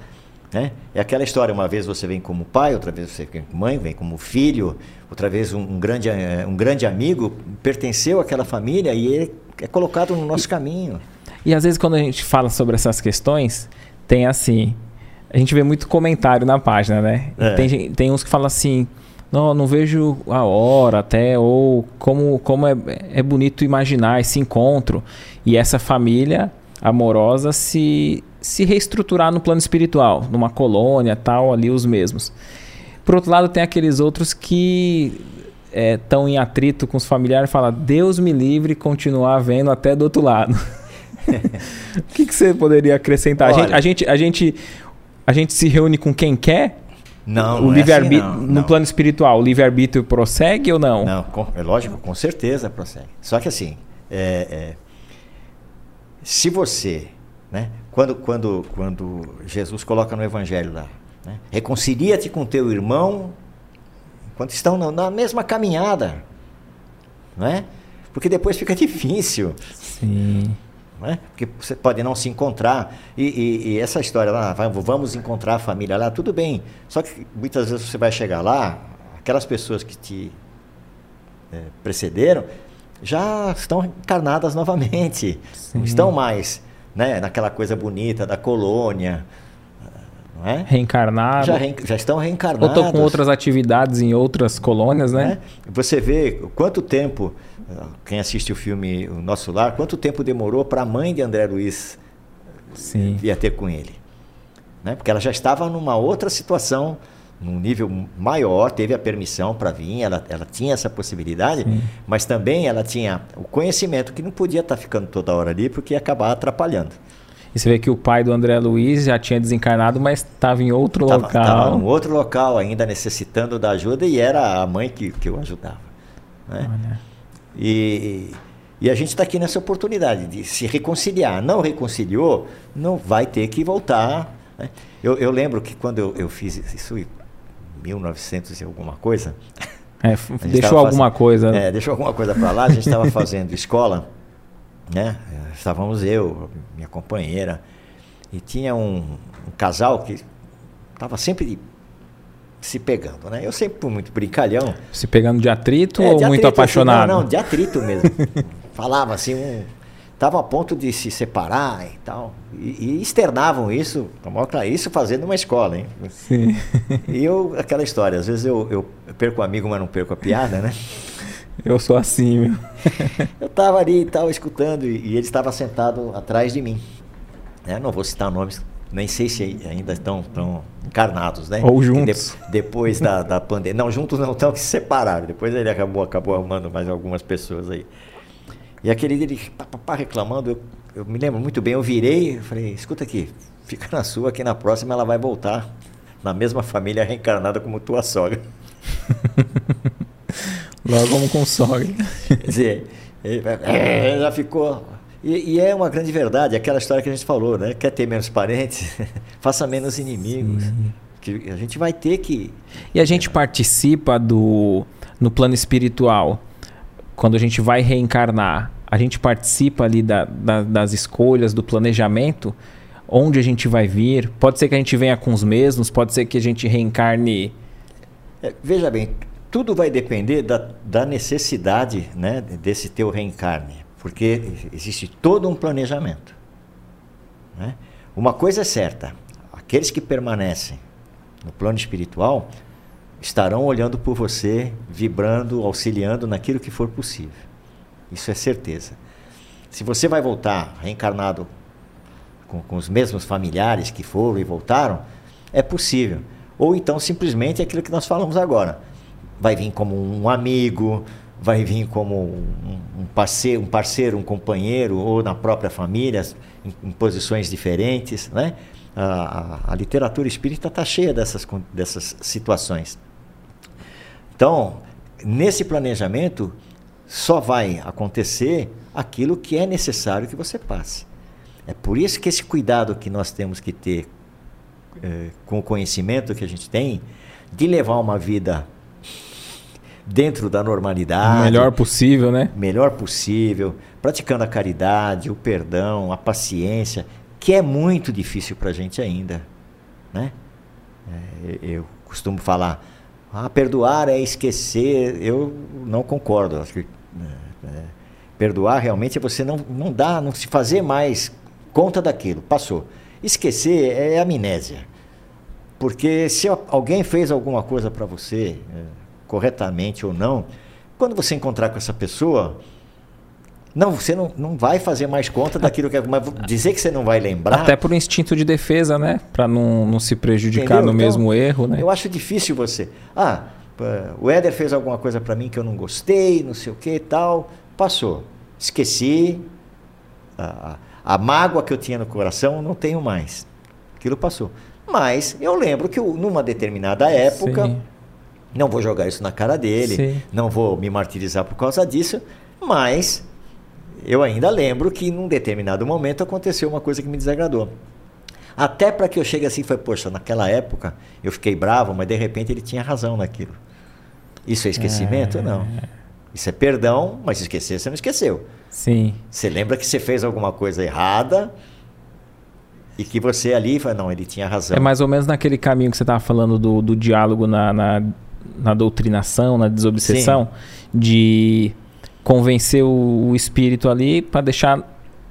Né? É aquela história, uma vez você vem como pai, outra vez você vem como mãe, vem como filho, outra vez um, um grande, é, um grande amigo pertenceu àquela família e ele é colocado no nosso e, caminho. E às vezes quando a gente fala sobre essas questões, tem assim, a gente vê muito comentário na página, né? É. Tem, tem uns que falam assim, não, não vejo a hora até, ou como, como é, é bonito imaginar esse encontro e essa família amorosa se, se reestruturar no plano espiritual, numa colônia, tal, ali os mesmos. Por outro lado, tem aqueles outros que estão é, em atrito com os familiares e falam, Deus me livre continuar vendo até do outro lado. <laughs> o que, que, você poderia acrescentar? a gente, a gente, a gente a gente se reúne com quem quer? Não, o não livre é assim, não, no plano espiritual, o livre-arbítrio prossegue ou não? Não, com, é lógico, com certeza prossegue. Só que assim, é, é, se você, né, quando, quando, quando Jesus coloca no Evangelho lá, né, reconcilia-te com teu irmão enquanto estão na, na mesma caminhada, né? Porque depois fica difícil. Sim né? Porque você pode não se encontrar. E, e, e essa história lá, vamos encontrar a família lá, tudo bem. Só que muitas vezes você vai chegar lá, aquelas pessoas que te é, precederam já estão encarnadas <laughs> novamente. Sim. Não estão mais né, naquela coisa bonita da colônia. Não é? Já, já, estão reencarnados. Ou estão com outras atividades em outras colônias, né? É? Você vê quanto tempo quem assiste o filme O Nosso Lar, quanto tempo demorou para a mãe de André Luiz Sim. vir ter com ele? Né? Porque ela já estava numa outra situação, num nível maior, teve a permissão para vir, ela, ela tinha essa possibilidade, Sim. mas também ela tinha o conhecimento que não podia estar tá ficando toda hora ali porque ia acabar atrapalhando. E você vê que o pai do André Luiz já tinha desencarnado, mas estava em outro tava, local. Estava em outro local, ainda necessitando da ajuda, e era a mãe que, que o ajudava. Né? E, e a gente está aqui nessa oportunidade de se reconciliar. Não reconciliou, não vai ter que voltar. Né? Eu, eu, lembro que quando eu, eu fiz isso em 1900 e alguma coisa. É, deixou alguma fazendo, coisa. É, deixou alguma coisa para lá. A gente estava fazendo escola, né? Estávamos eu, minha companheira, e tinha um, um casal que estava sempre se pegando, né? Eu sempre fui muito brincalhão. Se pegando de atrito é, ou de muito atrito, apaixonado? Assim, não, não, de atrito mesmo. <laughs> Falava assim, um, tava a ponto de se separar e tal. E, e externavam isso, isso fazendo uma escola, hein? Sim. E eu, aquela história, às vezes eu, eu, eu perco o amigo, mas não perco a piada, né? <laughs> Eu sou assim, meu. <laughs> eu tava ali e tal, escutando, e, e ele estava sentado atrás de mim. É, não vou citar nomes, nem sei se ainda estão, estão encarnados, né? Ou juntos. De, depois da, <laughs> da pandemia. Não, juntos não estão, que se separaram. Depois ele acabou, acabou arrumando mais algumas pessoas aí. E aquele dele, papá reclamando, eu, eu me lembro muito bem, eu virei, eu falei, escuta aqui, fica na sua, que na próxima ela vai voltar na mesma família reencarnada como tua sogra. <laughs> Logo como com sogra. <laughs> Quer dizer, já ficou e, e, é uma grande verdade, aquela história que a gente falou, né? Quer ter menos parentes, <laughs> faça menos inimigos. Sim. Que a gente vai ter que. E a gente participa do no plano espiritual, quando a gente vai reencarnar, a gente participa ali da, da, das escolhas, do planejamento, onde a gente vai vir. Pode ser que a gente venha com os mesmos, pode ser que a gente reencarne. É, veja bem, tudo vai depender da, da necessidade né, desse teu reencarne. Porque existe todo um planejamento. Né? Uma coisa é certa: aqueles que permanecem no plano espiritual estarão olhando por você, vibrando, auxiliando naquilo que for possível. Isso é certeza. Se você vai voltar reencarnado com, com os mesmos familiares que foram e voltaram, é possível. Ou então simplesmente aquilo que nós falamos agora. Vai vir como um amigo, vai vir como um, parceiro, um parceiro, um companheiro, ou na própria família, em, em posições diferentes. Né? A, a, a literatura espírita está cheia dessas, dessas situações. Então, nesse planejamento, só vai acontecer aquilo que é necessário que você passe. É por isso que esse cuidado que nós temos que ter é, com o conhecimento que a gente tem, de levar uma vida dentro da normalidade. O melhor possível, né? Melhor possível, praticando a caridade, o perdão, a paciência, que é muito difícil para a gente ainda. Né? É, eu costumo falar, ah, perdoar é esquecer. Eu não concordo. Acho que, é, é, perdoar realmente é você não, não dá, não se fazer mais conta daquilo, passou. Esquecer é amnésia. Porque se alguém fez alguma coisa para você, é, corretamente ou não, quando você encontrar com essa pessoa, não, você não, não vai fazer mais conta daquilo que é. Mas <laughs> dizer que você não vai lembrar. Até por instinto de defesa, né? Para não, não se prejudicar Entendeu? no então, mesmo erro, né? Eu acho difícil você. Ah, o Éder fez alguma coisa para mim que eu não gostei, não sei o que e tal. Passou. Esqueci. A, a, mágoa que eu tinha no coração, não tenho mais. Aquilo passou. Mas eu lembro que numa determinada época. Sim não vou jogar isso na cara dele, Sim. não vou me martirizar por causa disso, mas eu ainda lembro que num determinado momento aconteceu uma coisa que me desagradou. Até para que eu chegue assim, foi, poxa, naquela época eu fiquei bravo, mas de repente ele tinha razão naquilo. Isso é esquecimento? É... Não. Isso é perdão, mas esquecer você não esqueceu. Sim. Você lembra que você fez alguma coisa errada e que você ali, não, ele tinha razão. É mais ou menos naquele caminho que você estava falando do, do diálogo na, na na doutrinação, na desobsessão, Sim. de convencer o, o espírito ali para deixar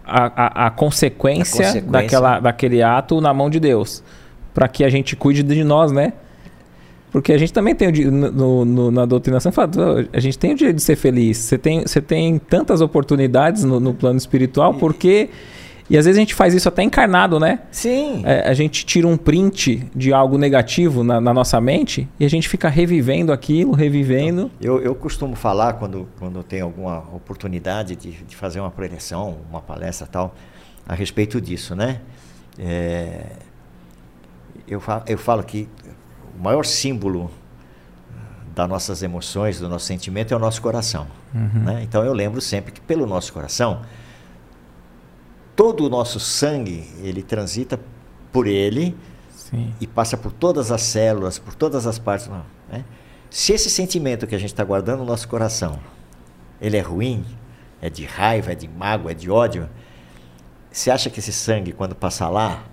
a, a, a, consequência a, consequência Daquela, daquele ato na mão de Deus. Para que a gente cuide de nós, né? Porque a gente também tem o no, no, na doutrinação, fala, a gente tem o direito de ser feliz. Você tem, você tem tantas oportunidades no, no plano espiritual, porque E às vezes a gente faz isso até encarnado, né? Sim. É, a gente tira um print de algo negativo na, na, nossa mente e a gente fica revivendo aquilo, revivendo. Eu, eu costumo falar quando, quando tem alguma oportunidade de, de fazer uma preleção, uma palestra tal, a respeito disso, né? É, eu, falo, eu falo que o maior símbolo das nossas emoções, do nosso sentimento é o nosso coração. Uhum. Né? Então eu lembro sempre que pelo nosso coração todo o nosso sangue ele transita por ele Sim. e passa por todas as células, por todas as partes. Né? Se esse sentimento que a gente está guardando no nosso coração, ele é ruim, é de raiva, é de mágoa, é de ódio, você acha que esse sangue, quando passar lá,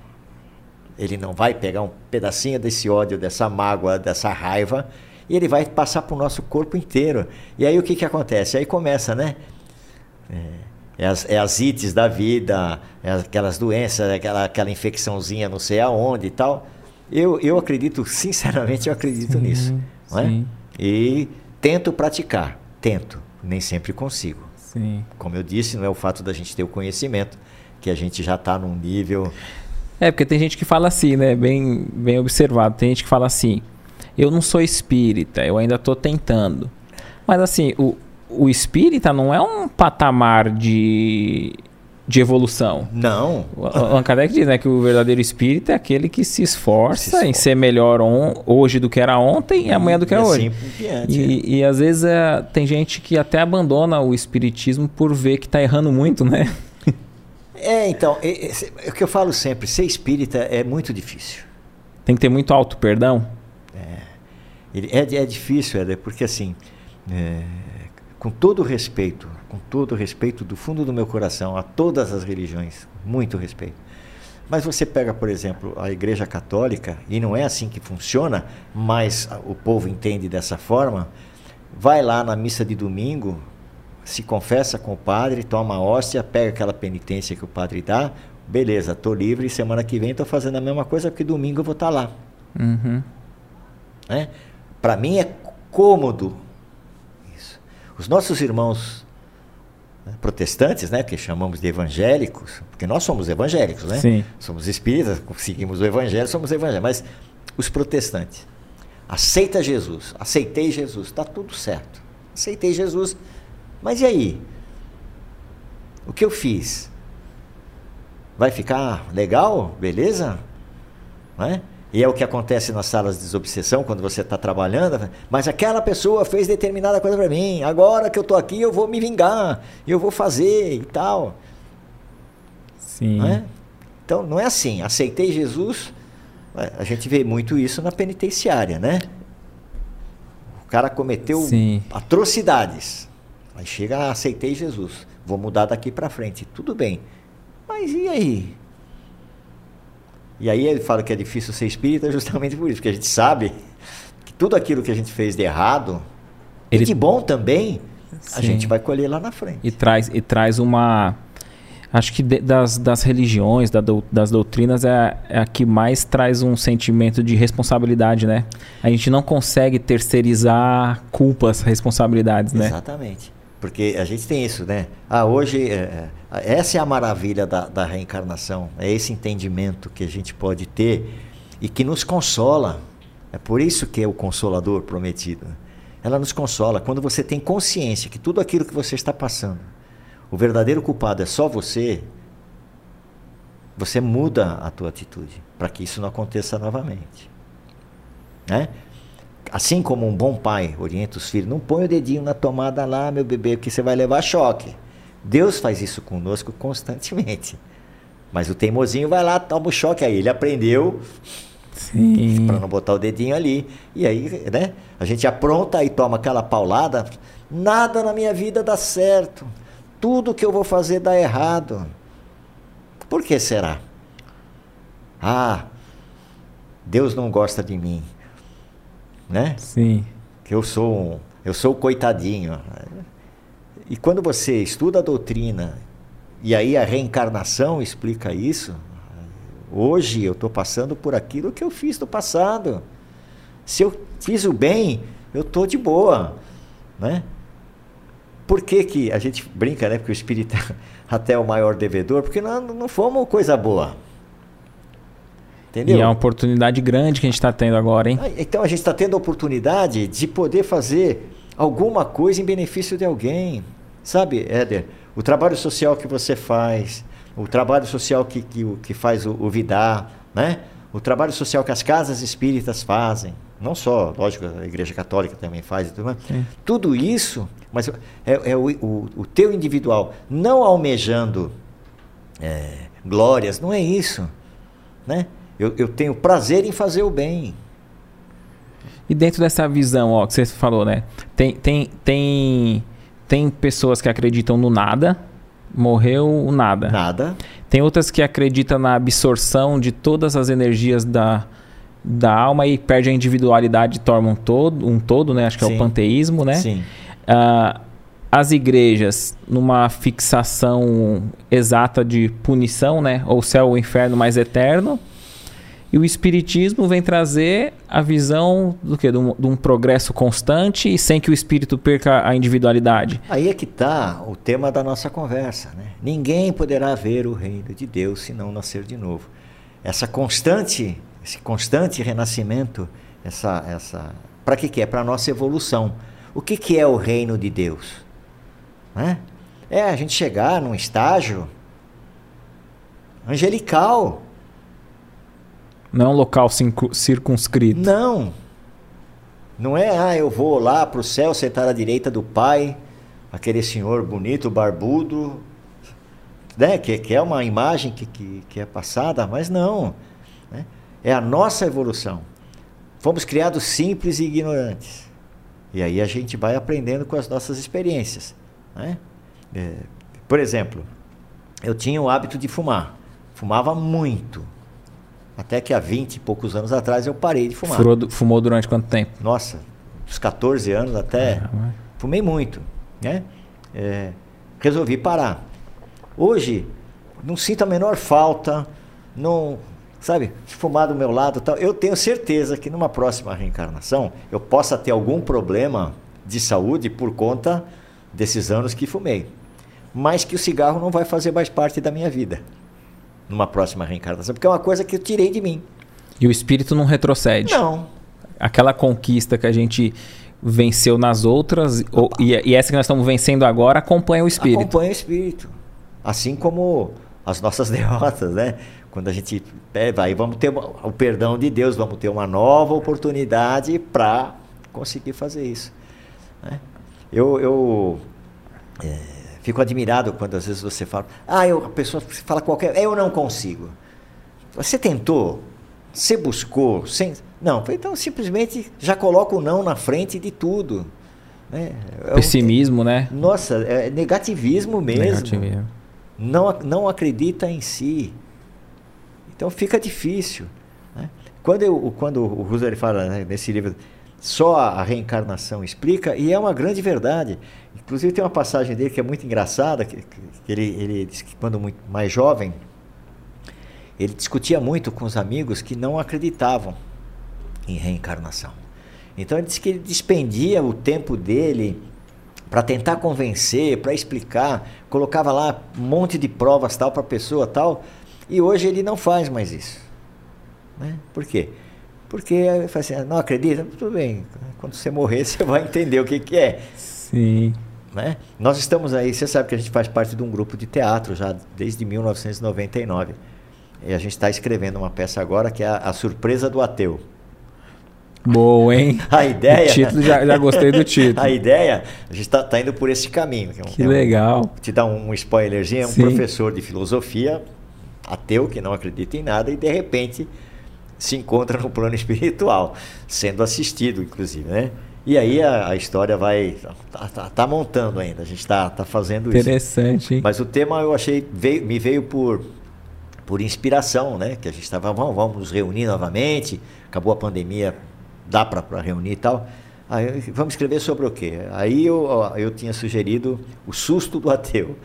ele não vai pegar um pedacinho desse ódio, dessa mágoa, dessa raiva, e ele vai passar para o nosso corpo inteiro. E aí o que, que acontece? Aí começa, né? É, é as, é as ites da vida, é aquelas doenças, aquela, aquela infecçãozinha não sei aonde e tal. Eu, eu acredito, <laughs> sinceramente, eu acredito sim, nisso. Não é? E tento praticar, tento, nem sempre consigo. Sim. Como eu disse, não é o fato da gente ter o conhecimento, que a gente já está num nível. É, porque tem gente que fala assim, né? Bem, bem observado. Tem gente que fala assim: eu não sou espírita, eu ainda estou tentando. Mas assim, o, o espírita não é um patamar de, de evolução. Não. O Allan Kardec diz né, que o verdadeiro espírita é aquele que se esforça, se esforça. em ser melhor on, hoje do que era ontem e, e amanhã do que é hoje. Assim diante, e, é. e às vezes é, tem gente que até abandona o espiritismo por ver que está errando muito, né? <laughs> É, então, é, é, o que eu falo sempre, ser espírita é muito difícil. Tem que ter muito auto perdão. É, é, é difícil, é, porque assim, é, com todo respeito, com todo respeito do fundo do meu coração a todas as religiões, muito respeito. Mas você pega, por exemplo, a Igreja Católica, e não é assim que funciona, mas o povo entende dessa forma, vai lá na missa de domingo, se confessa com o padre, toma a hóstia, pega aquela penitência que o padre dá, beleza, estou livre, semana que vem estou fazendo a mesma coisa, porque domingo eu vou estar tá lá. Uhum. É? Para mim é cômodo os nossos irmãos né, protestantes, né, que chamamos de evangélicos, porque nós somos evangélicos, né? Sim. Somos espíritas, seguimos o evangelho, somos evangélicos, mas os protestantes aceita Jesus, aceitei Jesus, está tudo certo. Aceitei Jesus, mas e aí? O que eu fiz? Vai ficar legal? Beleza? Não é? E é o que acontece nas salas de desobsessão, quando você está trabalhando. Mas aquela pessoa fez determinada coisa para mim. Agora que eu estou aqui, eu vou me vingar. Eu vou fazer e tal. Sim. Não é? Então, não é assim. Aceitei Jesus. A gente vê muito isso na penitenciária, né? O cara cometeu Sim. atrocidades. Aí chega, aceitei Jesus. Vou mudar daqui para frente. Tudo bem. Mas e aí? E aí ele fala que é difícil ser espírita justamente por isso, porque a gente sabe que tudo aquilo que a gente fez de errado ele... e de bom também, Sim. a gente vai colher lá na frente. E traz, e traz uma. Acho que de, das, das religiões, da, das doutrinas, é, é a que mais traz um sentimento de responsabilidade, né? A gente não consegue terceirizar culpas, responsabilidades, né? Exatamente. Porque a gente tem isso, né? Ah, hoje, é, é, essa é a maravilha da, da reencarnação, é esse entendimento que a gente pode ter e que nos consola. É por isso que é o consolador prometido. Ela nos consola quando você tem consciência que tudo aquilo que você está passando, o verdadeiro culpado é só você. Você muda a tua atitude para que isso não aconteça novamente, né? Assim como um bom pai orienta os filhos, não põe o dedinho na tomada lá, meu bebê, porque você vai levar choque. Deus faz isso conosco constantemente. Mas o teimosinho vai lá, toma o choque aí. Ele aprendeu para não botar o dedinho ali. E aí, né? A gente apronta e toma aquela paulada. Nada na minha vida dá certo. Tudo que eu vou fazer dá errado. Por que será? Ah, Deus não gosta de mim né? Sim. Que eu sou um, eu sou o coitadinho. E quando você estuda a doutrina e aí a reencarnação explica isso, hoje eu estou passando por aquilo que eu fiz no passado. Se eu fiz o bem, eu estou de boa, né? Por que, que a gente brinca, né? Porque o espírito <laughs> é até o maior devedor, porque não, não fomos coisa boa. Entendeu? E é uma oportunidade grande que a gente está tendo agora, hein? Então a gente está tendo a oportunidade de poder fazer alguma coisa em benefício de alguém. Sabe, Éder? O trabalho social que você faz, o trabalho social que, que, que faz o, o Vidar, né? o trabalho social que as casas espíritas fazem, não só, lógico, a Igreja Católica também faz, tudo, tudo isso, mas é, é o, o, o, teu individual, não almejando é, glórias, não é isso, né? Eu, eu tenho prazer em fazer o bem. E dentro dessa visão, ó, que você falou, né? Tem, tem, tem, tem pessoas que acreditam no nada, morreu o nada. Nada. Tem outras que acreditam na absorção de todas as energias da, da alma e perde a individualidade e torna um todo, um todo, né? Acho que Sim. é o panteísmo, né? Sim. Uh, as igrejas numa fixação exata de punição, né? Ou céu ou inferno mais eterno. E o Espiritismo vem trazer a visão do que? De um, de um, progresso constante e sem que o espírito perca a individualidade. Aí é que está o tema da nossa conversa. Né? Ninguém poderá ver o reino de Deus se não nascer de novo. Essa constante, esse constante renascimento, essa, essa, para que, que é? Para a nossa evolução. O que, que é o reino de Deus? Né? É a gente chegar num estágio angelical não é um local circunscrito. Não. Não é, ah, eu vou lá para o céu sentar à direita do Pai, aquele senhor bonito, barbudo, né? que, que é uma imagem que, que, que é passada, mas não. Né? É a nossa evolução. Fomos criados simples e ignorantes. E aí a gente vai aprendendo com as nossas experiências. Né? É, por exemplo, eu tinha o hábito de fumar. Fumava muito. Até que há 20 e poucos anos atrás eu parei de fumar. Furou, fumou durante quanto tempo? Nossa, dos 14 anos até. Ah, fumei muito. Né? É, resolvi parar. Hoje, não sinto a menor falta, não. Sabe, fumar do meu lado tal. Eu tenho certeza que numa próxima reencarnação eu possa ter algum problema de saúde por conta desses anos que fumei. Mas que o cigarro não vai fazer mais parte da minha vida numa próxima reencarnação, porque é uma coisa que eu tirei de mim. E o espírito não retrocede? Não. Aquela conquista que a gente venceu nas outras, ou, e, e, essa que nós estamos vencendo agora, acompanha o espírito. Acompanha o espírito. Assim como as nossas <laughs> derrotas, né? Quando a gente é, vai, vamos ter o perdão de Deus, vamos ter uma nova oportunidade para conseguir fazer isso. Né? Eu, eu é, Fico admirado quando às vezes você fala, ah, eu, a pessoa fala qualquer, eu não consigo. Você tentou? Você buscou? Sem... Não, então simplesmente já coloca o não na frente de tudo. Né? É Pessimismo, um... né? Nossa, é negativismo mesmo. Negativismo. Não, não acredita em si. Então fica difícil. Né? Quando, eu, quando o Husserl fala né, nesse livro, só a reencarnação explica, e é uma grande verdade. Inclusive tem uma passagem dele que é muito engraçada, que, que ele, ele que quando muito mais jovem, ele discutia muito com os amigos que não acreditavam em reencarnação. Então ele disse que ele despendia o tempo dele para tentar convencer, para explicar, colocava lá um monte de provas tal para a pessoa tal, e hoje ele não faz mais isso. Né? Por quê? Porque assim, não acredita? Tudo bem, quando você morrer <laughs> você vai entender o que, que é. Sim. Né? Nós estamos aí, você sabe que a gente faz parte de um grupo de teatro já desde 1999. E a gente está escrevendo uma peça agora que é a, a Surpresa do Ateu. Boa, hein? <laughs> A ideia. O título, já, já gostei do <laughs> título. a ideia, a gente está tá indo por esse caminho. Que, é um, que legal. Um, te dar um spoilerzinho: é um Sim. professor de filosofia, ateu, que não acredita em nada, e de repente se encontra no plano espiritual, sendo assistido, inclusive, né? E aí a, a história vai. Tá, tá, tá, montando ainda, a gente está tá fazendo Interessante, isso. Interessante? Mas o tema eu achei, veio, me veio por, por inspiração, né? Que a gente estava, vamos, vamos nos reunir novamente, acabou a pandemia, dá para reunir e tal. Aí, vamos escrever sobre o quê? Aí eu, eu tinha sugerido o susto do ateu.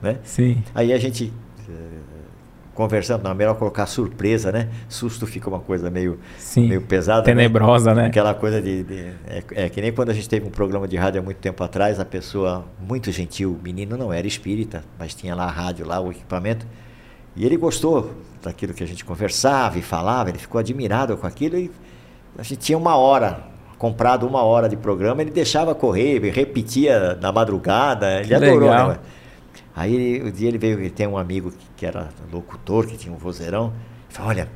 Né? Sim. Aí a gente eh, conversando, não, é melhor colocar surpresa, né? Susto fica uma coisa meio, Sim, meio pesada. Tenebrosa, né? Aquela coisa de. de é, é, que nem quando a gente teve um programa de rádio há muito tempo atrás, a pessoa, muito gentil, o menino não era espírita, mas tinha lá a rádio, lá o equipamento. E ele gostou daquilo que a gente conversava e falava, ele ficou admirado com aquilo e a gente tinha uma hora, comprado uma hora de programa, ele deixava correr, repetia na madrugada, ele Que adorou, legal. né? Aí um dia ele veio, ele tem um amigo que, que era locutor, que tinha um vozeirão, e falou, olha,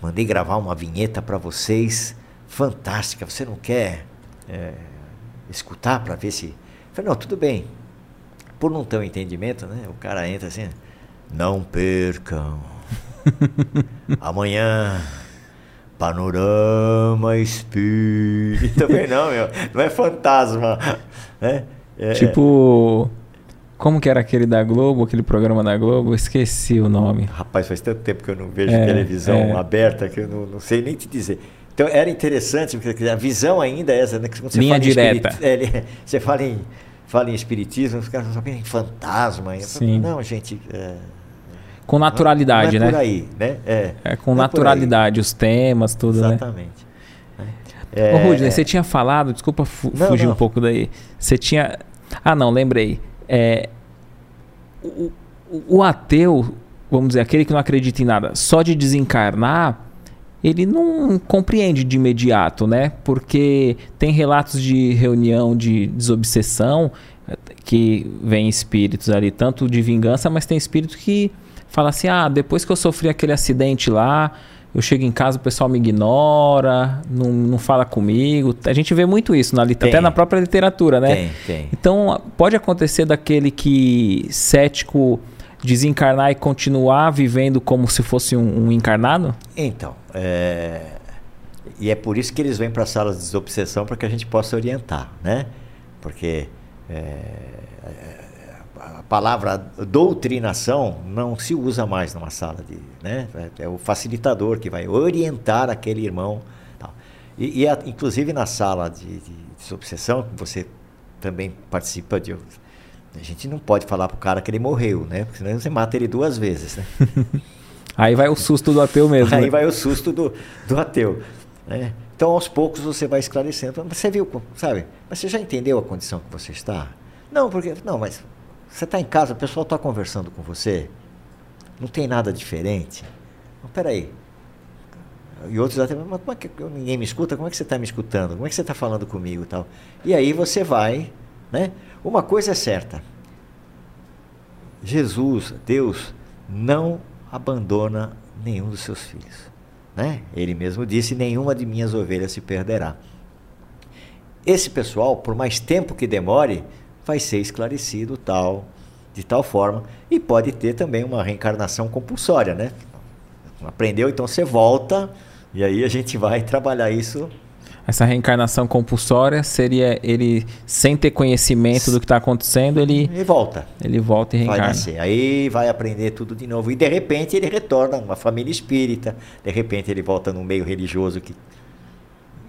mandei gravar uma vinheta para vocês, fantástica, você não quer é, escutar para ver se... Eu falei, não, tudo bem. Por não ter um entendimento, né? O cara entra assim, não percam. <laughs> Amanhã, Panorama Espírita. Também não, meu. Não é fantasma. <laughs> Né? É, Tipo. Como que era aquele da Globo, aquele programa da Globo? Esqueci o nome. Rapaz, faz tanto tempo que eu não vejo É, televisão é. aberta que eu não, não sei nem te dizer. Então era interessante, porque a visão ainda é essa, né? que quando você Linha fala direta. é, <laughs> você fala em, fala em espiritismo, os caras não sabem em fantasma. Sim. Não, gente. É, Com naturalidade, não é né? por aí, né? É, É com não é naturalidade, os temas, tudo, né? Exatamente. Ô, Rudney, É, você tinha falado, desculpa fu- Não, fugir não. um pouco daí. Você tinha. Ah, não, lembrei. É, o, o- ateu, vamos dizer, aquele que não acredita em nada, só de desencarnar, ele não compreende de imediato, né? Porque tem relatos de reunião de desobsessão que vem espíritos ali, tanto de vingança, mas tem espírito que fala assim: ah, depois que eu sofri aquele acidente lá, eu chego em casa, o pessoal me ignora, não, não fala comigo. A gente vê muito isso na, lit- Tem. até na própria literatura, né? Tem, tem. Então, pode acontecer daquele que cético desencarnar e continuar vivendo como se fosse um, um encarnado? Então, é, e é por isso que eles vêm para as salas de desobsessão para que a gente possa orientar, né? Porque é, palavra doutrinação não se usa mais numa sala de, né? É, o facilitador que vai orientar aquele irmão, tal. E, e a- inclusive na sala de, de desobsessão você também participa de a gente não pode falar pro cara que ele morreu, né? Porque senão você mata ele duas vezes, né? <laughs> Aí vai o susto do ateu mesmo. Aí né? vai o susto do, do ateu. Né? Então, aos poucos, você vai esclarecendo. Mas você viu, sabe? Mas você já entendeu a condição que você está? Não, porque. Não, mas você está em casa, o pessoal está conversando com você. Não tem nada diferente. Não, peraí. E outros até, mas como é que ninguém me escuta? Como é que você está me escutando? Como é que você está falando comigo e tal? E aí você vai, né? Uma coisa é certa. Jesus, Deus, não abandona nenhum dos seus filhos. Né? Ele mesmo disse: nenhuma de minhas ovelhas se perderá. Esse pessoal, por mais tempo que demore, vai ser esclarecido tal, de tal forma, e pode ter também uma reencarnação compulsória, né? Aprendeu, então você volta, e aí a gente vai trabalhar isso Essa reencarnação compulsória seria ele, sem ter conhecimento do que está acontecendo, ele, e volta. ele volta e Vai reencarna. nascer. Aí vai aprender tudo de novo. E de repente ele retorna numa família espírita. De repente ele volta num meio religioso que.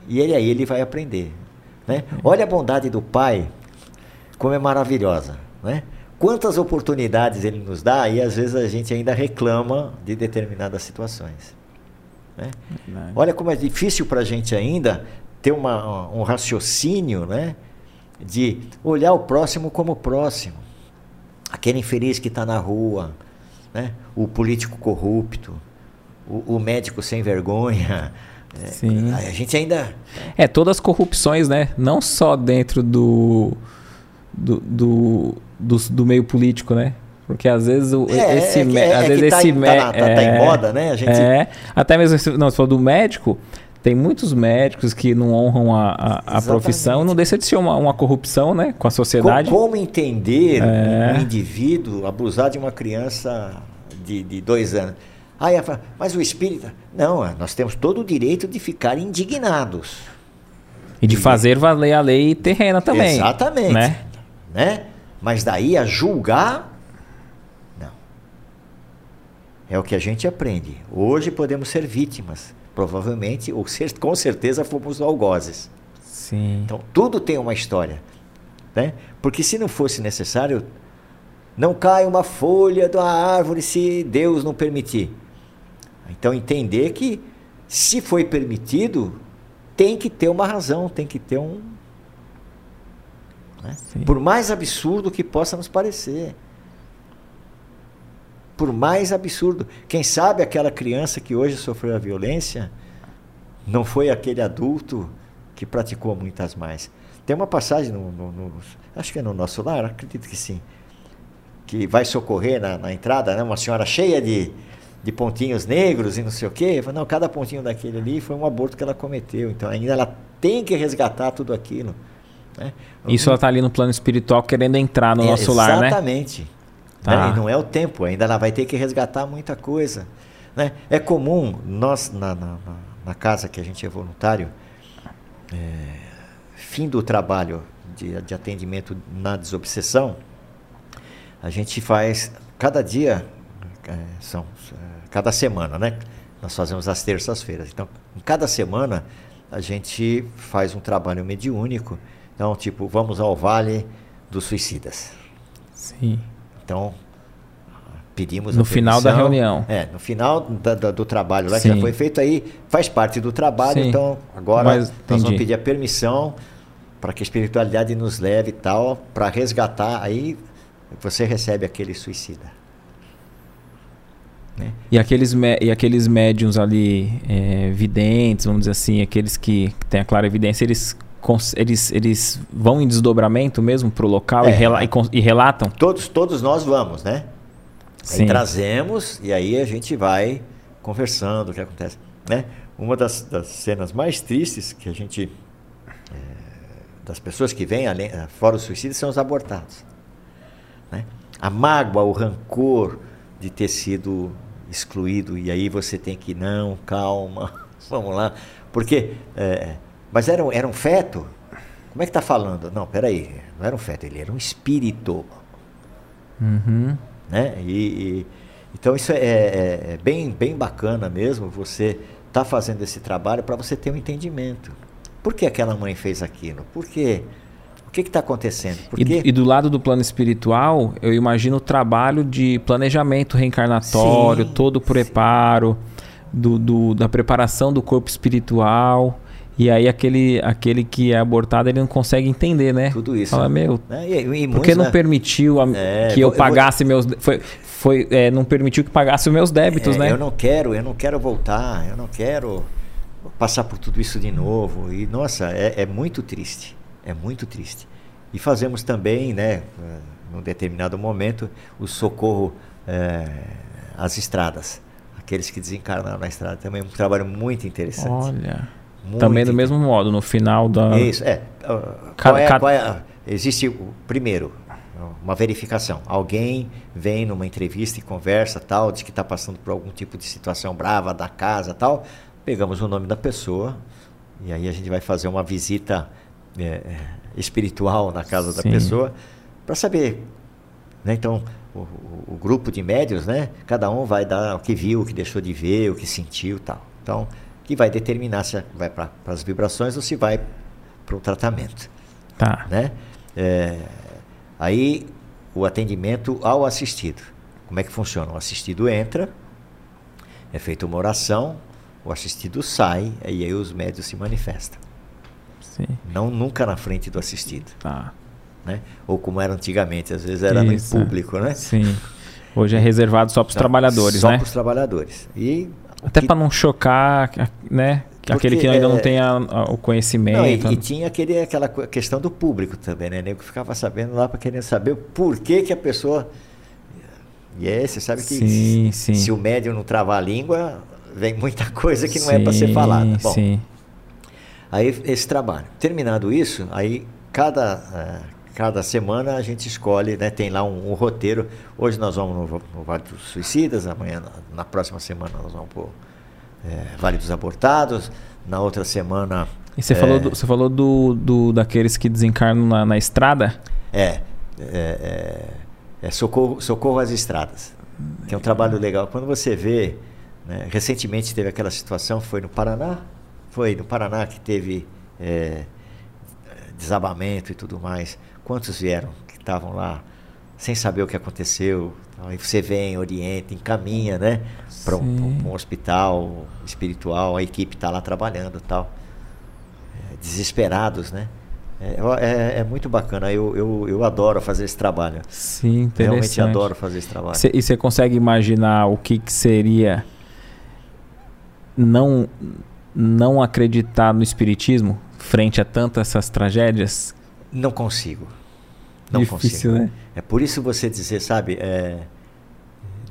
E ele aí ele vai aprender. Né? Olha a bondade do pai, como é maravilhosa. Né? Quantas oportunidades ele nos dá e às vezes a gente ainda reclama de determinadas situações. Né? Verdade. Olha como é difícil para a gente ainda ter uma, um raciocínio né? de olhar o próximo como próximo. Aquele infeliz que está na rua, né? o político corrupto, o, o médico sem vergonha. É, Sim. A gente ainda. É, todas as corrupções, né? Não só dentro do, do, do, do, do meio político, né? Porque às vezes o, É, esse é que- mé- é às que vezes tá esse em- tá na- tá- tá em moda, né? A gente- É, até mesmo esse- não, você falou do médico, tem muitos médicos que não honram a, a, a profissão, não deixa de ser uma, uma corrupção, né? Com a sociedade. Co- Como entender É. um indivíduo abusar de uma criança de, de dois anos? Aí ela fala, mas o espírita. Não, é, nós temos todo o direito de ficar indignados. E de fazer valer a lei terrena também. Exatamente. Né? Né? Mas daí a julgar, não. É o que a gente aprende. Hoje podemos ser vítimas, provavelmente, ou cer- com certeza fomos algozes. Sim. Então, tudo tem uma história. Né? Porque se não fosse necessário, Não cai uma folha da árvore se Deus não permitir. Então entender que se foi permitido, tem que ter uma razão, tem que ter um. Né? Por mais absurdo que possa nos parecer. Por mais absurdo. Quem sabe aquela criança que hoje sofreu a violência não foi aquele adulto que praticou muitas mais. Tem uma passagem, no, no, no, acho que é no nosso lar, acredito que sim, que vai socorrer na, na entrada, né? uma senhora cheia de, de pontinhos negros e não sei o quê. Falo, não, cada pontinho daquele ali foi um aborto que ela cometeu. Então ainda ela tem que resgatar tudo aquilo. Né? Isso ela está ali no plano espiritual querendo entrar no é, nosso lar, né? Exatamente. Tá. Né? E não é o tempo, ainda ela vai ter que resgatar muita coisa. Né? É comum, nós na, na, na casa que a gente é voluntário, é, fim do trabalho de, de atendimento na desobsessão, a gente faz cada dia é, são é, cada semana, né? Nós fazemos às terças-feiras. Então, em cada semana a gente faz um trabalho mediúnico. Então, tipo, vamos ao Vale dos Suicidas. Sim. Então, pedimos no final da reunião. É, no final da, da, do trabalho lá Sim. que já foi feito aí, faz parte do trabalho. Sim. Então, agora Mas, nós vamos pedir a permissão para que a espiritualidade nos leve e tal, para resgatar. Aí você recebe aquele suicida. Né? E, aqueles e aqueles médiums ali, é, videntes, vamos dizer assim, aqueles que têm a clara evidência, eles, eles, eles vão em desdobramento mesmo para o local é, e, rela e, e, relatam? Todos, todos nós vamos, né? Aí trazemos e aí a gente vai conversando o que acontece. Né? Uma das, das cenas mais tristes que a gente. É, das pessoas que vêm além, fora os suicídios são os abortados. Né? A mágoa, o rancor de ter sido excluído, e aí você tem que, não, calma, <laughs> vamos lá. Porque, é, mas era, era um feto? Como é que está falando? Não, peraí, não era um feto, ele era um espírito. Uhum. Né? E, e, então isso é, é, é, bem, bem bacana mesmo, você tá fazendo esse trabalho para você ter um entendimento. Por que aquela mãe fez aquilo? Por quê? que está acontecendo? E, e, do lado do plano espiritual, eu imagino o trabalho de planejamento reencarnatório, sim, todo o preparo, do, do, da preparação do corpo espiritual. E aí aquele, aquele que é abortado, ele não consegue entender, né? Tudo isso. Fala, meu, é, e, e por que não né? permitiu a, é, que eu, eu pagasse vou... meus... Foi, foi, é, não permitiu que pagasse os meus débitos, é, né? Eu não quero, eu não quero voltar, eu não quero passar por tudo isso de novo. E, nossa, é, é muito triste. É muito triste. E fazemos também, né, num determinado momento, o socorro é, às estradas. Aqueles que desencarnaram na estrada também é um trabalho muito interessante. Olha. Muito também do mesmo modo, no final da. Isso, é. Uh, qual é, é existe, o, primeiro, uma verificação. Alguém vem numa entrevista e conversa, tal, diz que está passando por algum tipo de situação brava da casa, tal. Pegamos o nome da pessoa e aí a gente vai fazer uma visita é, espiritual na casa Sim. da pessoa para saber. Né? Então, o, o, grupo de médios, né? cada um vai dar o que viu, o que deixou de ver, o que sentiu tal. Então, que vai determinar se vai para as vibrações ou se vai para o tratamento. Tá. Né? É, aí, o atendimento ao assistido. Como é que funciona? O assistido entra, é feita uma oração, o assistido sai, e aí os médios se manifestam. Sim. Não nunca na frente do assistido. Tá. Né? Ou como era antigamente, às vezes era Isso. no público, né? Sim. Hoje é reservado só para os trabalhadores, só né? Só para os trabalhadores. E até que... para não chocar, né? Porque, aquele que ainda é... não tem a, a, o conhecimento. Não, e, e, tinha aquele, aquela questão do público também, né? que ficava sabendo lá para querer saber por que, que a pessoa. E é, você sabe que sim, se, sim. se o médium não travar a língua, vem muita <laughs> coisa que não sim, é para ser falada. Bom, sim. Aí esse trabalho. Terminado isso, aí cada, uh, cada semana a gente escolhe, né, tem lá um, um roteiro. Hoje nós vamos no, no, Vale dos Suicidas, amanhã, na, na próxima semana nós vamos para o é, Vale dos Abortados, na outra semana. E você é, falou, do, você falou do, do, daqueles que desencarnam na, na estrada? É, é, é, é socorro, socorro às estradas, que é um trabalho legal. Quando você vê, né, recentemente teve aquela situação, foi no Paraná, foi no Paraná que teve é, desabamento e tudo mais. Quantos vieram que estavam lá sem saber o que aconteceu. Aí você vem, orienta, encaminha, né? Para um, um, hospital espiritual, a equipe está lá trabalhando tal. É, desesperados, né? É, é, é, muito bacana, eu, eu, eu adoro fazer esse trabalho. Sim, interessante. Realmente adoro fazer esse trabalho. Cê, e você consegue imaginar o que, que seria não, não acreditar no espiritismo frente a tantas essas tragédias? Não consigo. Não Difícil, consigo. né? É por isso você dizer, sabe, é,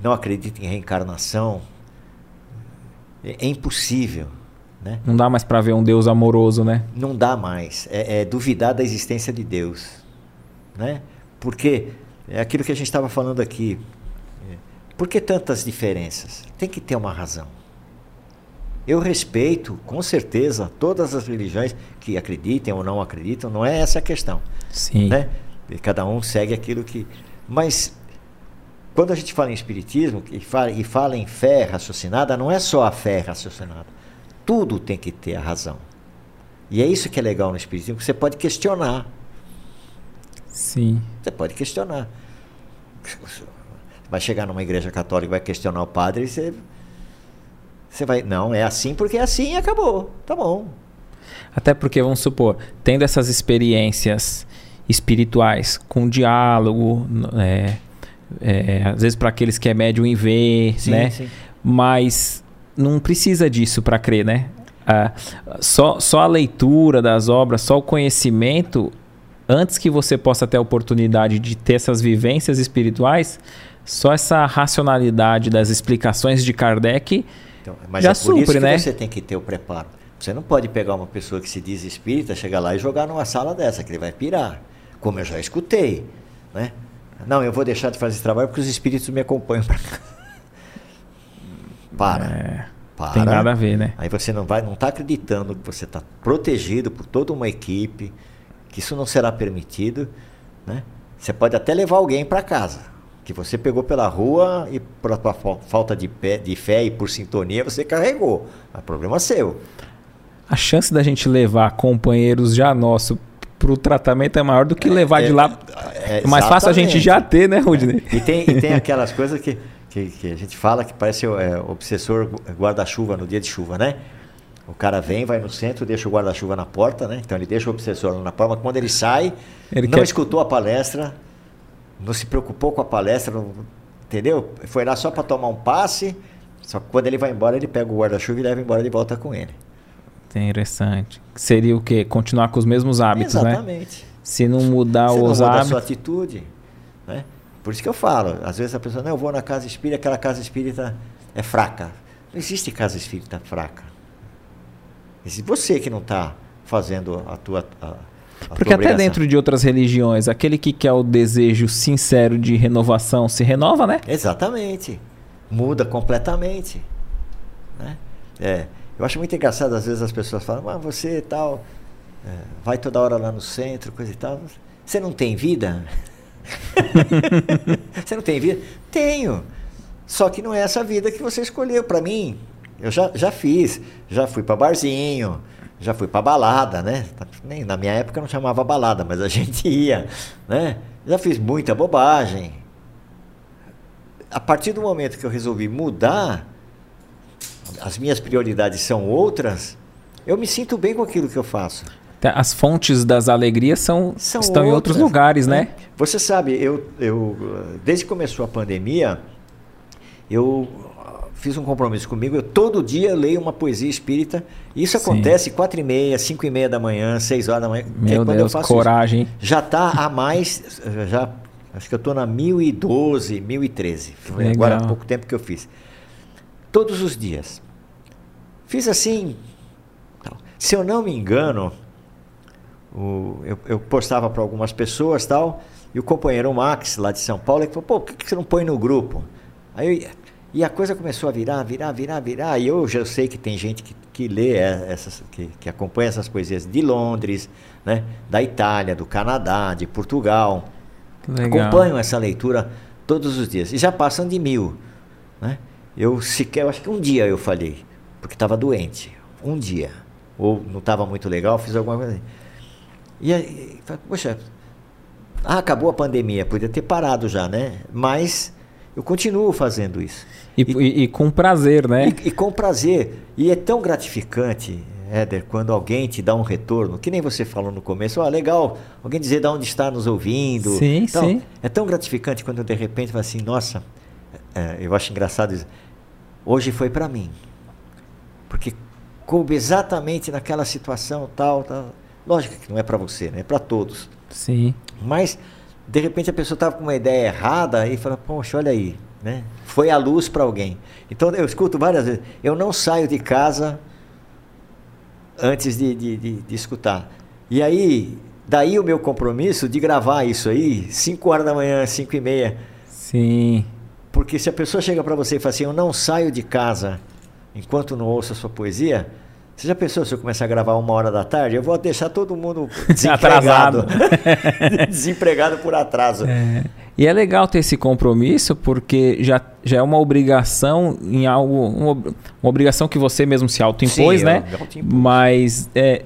não acredita em reencarnação. É, é impossível. Né? Não dá mais para ver um Deus amoroso, né? Não dá mais. É, é, duvidar da existência de Deus. Né? Porque é aquilo que a gente estava falando aqui. É, por que tantas diferenças? Tem que ter uma razão. Eu respeito, com certeza, todas as religiões que acreditem ou não acreditam, não é essa a questão. Sim. Né? Cada um segue aquilo que. Mas quando a gente fala em espiritismo e fala, e fala em fé raciocinada, não é só a fé raciocinada. Tudo tem que ter a razão. E é isso que é legal no espiritismo, que você pode questionar. Sim. Você pode questionar. Vai chegar numa igreja católica e vai questionar o padre, e você você vai, não, é assim porque é assim e acabou. Tá bom. Até porque, vamos supor, tendo essas experiências espirituais com diálogo, é, é, às vezes para aqueles que é médium em ver, sim, né? Sim. Mas não precisa disso para crer, né? Ah, só, só a leitura das obras, só o conhecimento, antes que você possa ter a oportunidade de ter essas vivências espirituais, só essa racionalidade das explicações de Kardec então, mas Já é por supre, isso que né? você tem que ter o preparo. Você não pode pegar uma pessoa que se diz espírita, chegar lá e jogar numa sala dessa, que ele vai pirar. Como eu já escutei. Né? Não, eu vou deixar de fazer esse trabalho porque os espíritos me acompanham para cá. <laughs> Para. É, para. Tem nada a ver, né? Aí você não vai, não está acreditando que você está protegido por toda uma equipe, que isso não será permitido. Né? Você pode até levar alguém para casa que você pegou pela rua e por tua falta de, pé, de fé e por sintonia você carregou. É problema seu. A chance da gente levar companheiros já nosso para o tratamento é maior do que levar é, de lá. É, é mais fácil a gente já ter, né, Rudney? É. E, tem, e tem <laughs> aquelas coisas que, que, que, a gente fala que parece é, obsessor guarda-chuva no dia de chuva, né? O cara vem, vai no centro, deixa o guarda-chuva na porta, né? Então ele deixa o obsessor na porta, mas quando ele sai, ele não quer... escutou a palestra, não se preocupou com a palestra, não, entendeu? Foi lá só para tomar um passe, só que quando ele vai embora, ele pega o guarda-chuva e leva embora de volta com ele. Interessante. Seria o quê? Continuar com os mesmos hábitos, Exatamente. né? Exatamente. Se não mudar Se os não hábitos. a sua atitude, né? Por isso que eu falo, às vezes a pessoa, não, eu vou na casa espírita, aquela casa espírita é fraca. Não existe casa espírita fraca. Existe você que não está fazendo a tua a, porque até dentro de outras religiões, aquele que quer o desejo sincero de renovação se renova, né? Exatamente. Muda completamente. Né? É, eu acho muito engraçado, às vezes as pessoas falam, mas você tal, é, vai toda hora lá no centro, coisa e tal. Você não tem vida? <laughs> você não tem vida? Tenho. Só que não é essa vida que você escolheu. Para mim, eu já, já fiz. Já fui para barzinho, já fui para balada, né? Nem na minha época não chamava balada, mas a <laughs> gente ia, né? Já fiz muita bobagem. A partir do momento que eu resolvi mudar, as minhas prioridades são outras, eu me sinto bem com aquilo que eu faço. As fontes das alegrias são, são estão outras, em outros lugares, né? né? Você sabe, eu, eu desde que começou a pandemia, eu fiz um compromisso comigo, eu todo dia leio uma poesia espírita. Isso Sim. acontece quatro e meia, cinco e meia da manhã, seis horas da manhã. Meu é Deus, coragem. Isso, já está a mais, já acho que eu estou na 1012, 1013. Legal. Agora há pouco tempo que eu fiz. Todos os dias. Fiz assim. Se eu não me engano, o, eu, eu postava para algumas pessoas tal, e o companheiro Max, lá de São Paulo, ele falou, pô, por que, que você não põe no grupo? Aí eu, e a coisa começou a virar, virar, virar, virar. E eu já sei que tem gente que, que lê essas, que, que acompanha essas poesias de Londres, né? da Itália, do Canadá, de Portugal. Legal. Acompanham essa leitura todos os dias. E já passam de mil. Né? Eu sequer, eu acho que um dia eu falei, porque estava doente. Um dia. Ou não estava muito legal, fiz alguma coisa. E aí, poxa, Ah, acabou a pandemia, podia ter parado já, né? Mas eu continuo fazendo isso. E, e, e com prazer, né? E, e, com prazer. E é tão gratificante, Éder, quando alguém te dá um retorno, que nem você falou no começo, ó, oh, legal, alguém dizer de onde está nos ouvindo. Sim, então, sim. É tão gratificante quando de repente fala assim, nossa, é, eu acho engraçado isso. Hoje foi para mim. Porque coube exatamente naquela situação, tal, tal. Lógico que não é para você, né? É para todos. Sim. Mas, de repente, a pessoa estava com uma ideia errada e fala, poxa, olha aí, né? Foi a luz para alguém. Então, eu escuto várias vezes, eu não saio de casa antes de, de, de, de escutar. E aí, daí o meu compromisso de gravar isso aí, 5 horas da manhã, 5 e meia. Sim. Porque se a pessoa chega para você e fala assim, eu não saio de casa enquanto não ouço a sua poesia, você já pensou se eu começar a gravar uma hora da tarde? Eu vou deixar todo mundo <laughs> desempregado. <laughs> desempregado por atraso. É. E é legal ter esse compromisso porque já, já é uma obrigação em algo. Uma, uma obrigação que você mesmo se autoimpôs, Sim, né? Mas é,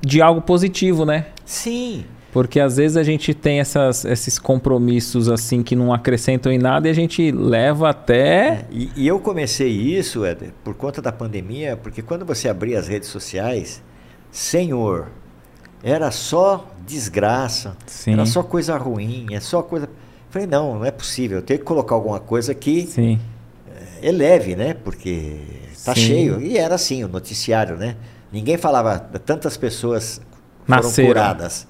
de algo positivo, né? Sim. Porque às vezes a gente tem essas, esses compromissos assim que não acrescentam em nada e a gente leva até. É, e, e, eu comecei isso, Éder, por conta da pandemia, porque quando você abria as redes sociais, Senhor, era só desgraça, Sim. era só coisa ruim, é só coisa. Falei, não, não é possível, eu tenho que colocar alguma coisa que Sim. é leve, né? Porque tá Sim. cheio. E era assim, o noticiário, né? Ninguém falava, tantas pessoas foram Nasceram. curadas.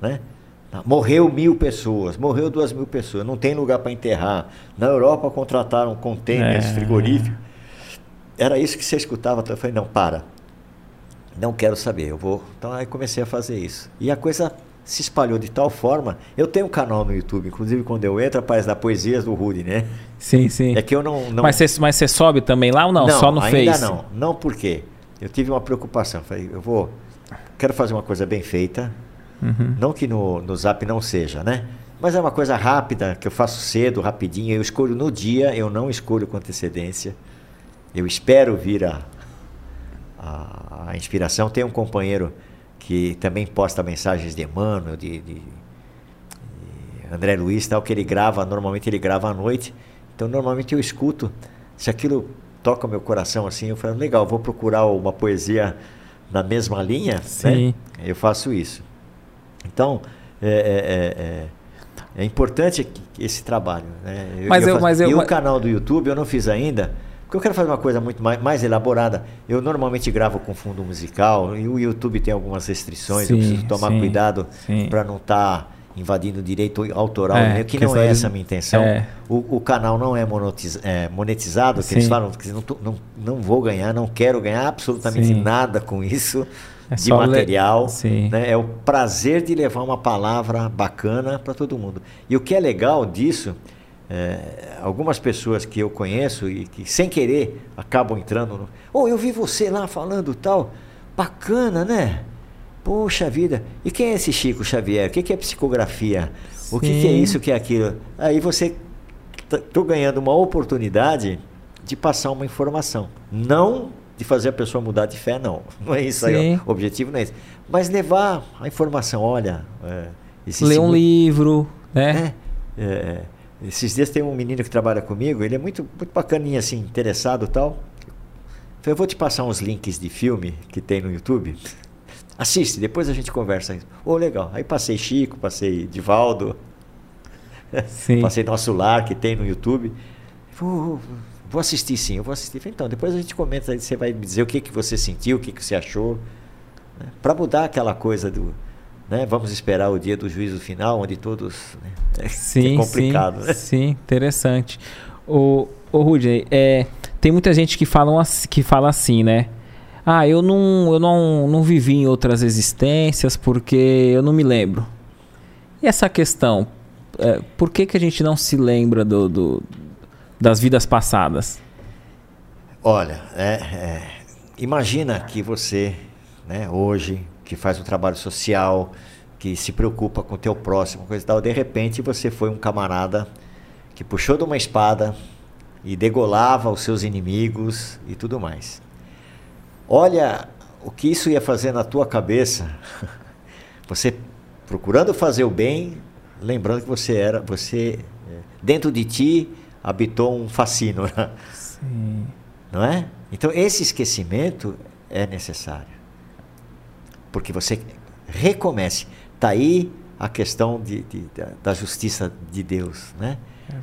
Né? Morreu mil pessoas, morreu duas mil pessoas, não tem lugar para enterrar. Na Europa contrataram contêineres é. frigoríficos. Era isso que você escutava. Então eu falei, não, para. Não quero saber, eu vou. Então aí comecei a fazer isso. E a coisa se espalhou de tal forma. Eu tenho um canal no YouTube, inclusive quando eu entro, aparece da Poesias do Rudy, né? Sim, sim. É que eu não. não... Mas, você, mas sobe também lá ou não? não Só no ainda Face? não. Não porque eu tive uma preocupação. Falei, eu vou. Quero fazer uma coisa bem feita, Uhum. Não que no, no Zap não seja, né? Mas é uma coisa rápida, que eu faço cedo, rapidinho. Eu escolho no dia, eu não escolho com antecedência. Eu espero vir a, a, a inspiração. Tem um companheiro que também posta mensagens de Emmanuel, de, de, de, André Luiz, tal, que ele grava, normalmente ele grava à noite. Então, normalmente eu escuto. Se aquilo toca o meu coração assim, eu falo, legal, vou procurar uma poesia na mesma linha, Sim. né? Eu faço isso. Então, é, é, é, é importante esse trabalho. Né? Eu, mas eu, mas eu, e o canal do YouTube eu não fiz ainda, porque eu quero fazer uma coisa muito mais, mais elaborada. Eu normalmente gravo com fundo musical e o YouTube tem algumas restrições, sim, eu preciso tomar sim, cuidado para não estar tá invadindo o direito autoral, é, que não é essa a minha intenção. É. O, o, canal não é, monetiz, é monetizado, que eles falam que não, não, não vou ganhar, não quero ganhar absolutamente Sim. nada com isso é de material. Le... Né? É o prazer de levar uma palavra bacana para todo mundo. E o que é legal disso, é, algumas pessoas que eu conheço e que sem querer acabam entrando no. Oh, eu vi você lá falando tal. Bacana, né? Poxa vida. E quem é esse Chico Xavier? O que é psicografia? Sim. O que é isso, o que é aquilo? Aí você. Estou ganhando uma oportunidade de passar uma informação. Não de fazer a pessoa mudar de fé, não. <laughs> Não é isso Sim. aí. O objetivo não é esse. Mas levar a informação, olha. É, Ler um livro, né? É, é, esses dias tem um menino que trabalha comigo, ele é muito, muito bacaninha, assim, interessado e tal. Eu vou te passar uns links de filme que tem no YouTube. Assiste, depois a gente conversa. Ô, oh, legal. Aí passei Chico, passei Divaldo, <laughs> passei Nosso Lar, que tem no YouTube. Vou, Vou assistir sim, eu vou assistir. Então, depois a gente comenta, você vai me dizer o que, que você sentiu, o que, que você achou. Né? Para mudar aquela coisa do. Né? Vamos esperar o dia do juízo final, onde todos. Né? É, sim, é complicado. Sim, né? sim, interessante. O, o Rudy, é, tem muita gente que, falam, que fala assim, né? Ah, eu não, eu não, não vivi em outras existências porque eu não me lembro. E essa questão, é, por que, que a gente não se lembra do, do das vidas passadas? Olha, é, é, imagina que você, né, hoje, que faz um trabalho social, que se preocupa com o teu próximo, coisa e tal, de repente você foi um camarada que puxou de uma espada e degolava os seus inimigos e tudo mais. Olha o que isso ia fazer na tua cabeça. <laughs> Você procurando fazer o bem, lembrando que você era, você é, dentro de ti habitou um fascínio? <laughs> Sim. não é? Então esse esquecimento é necessário, porque você recomece. Está aí a questão de, de, da justiça de Deus, né?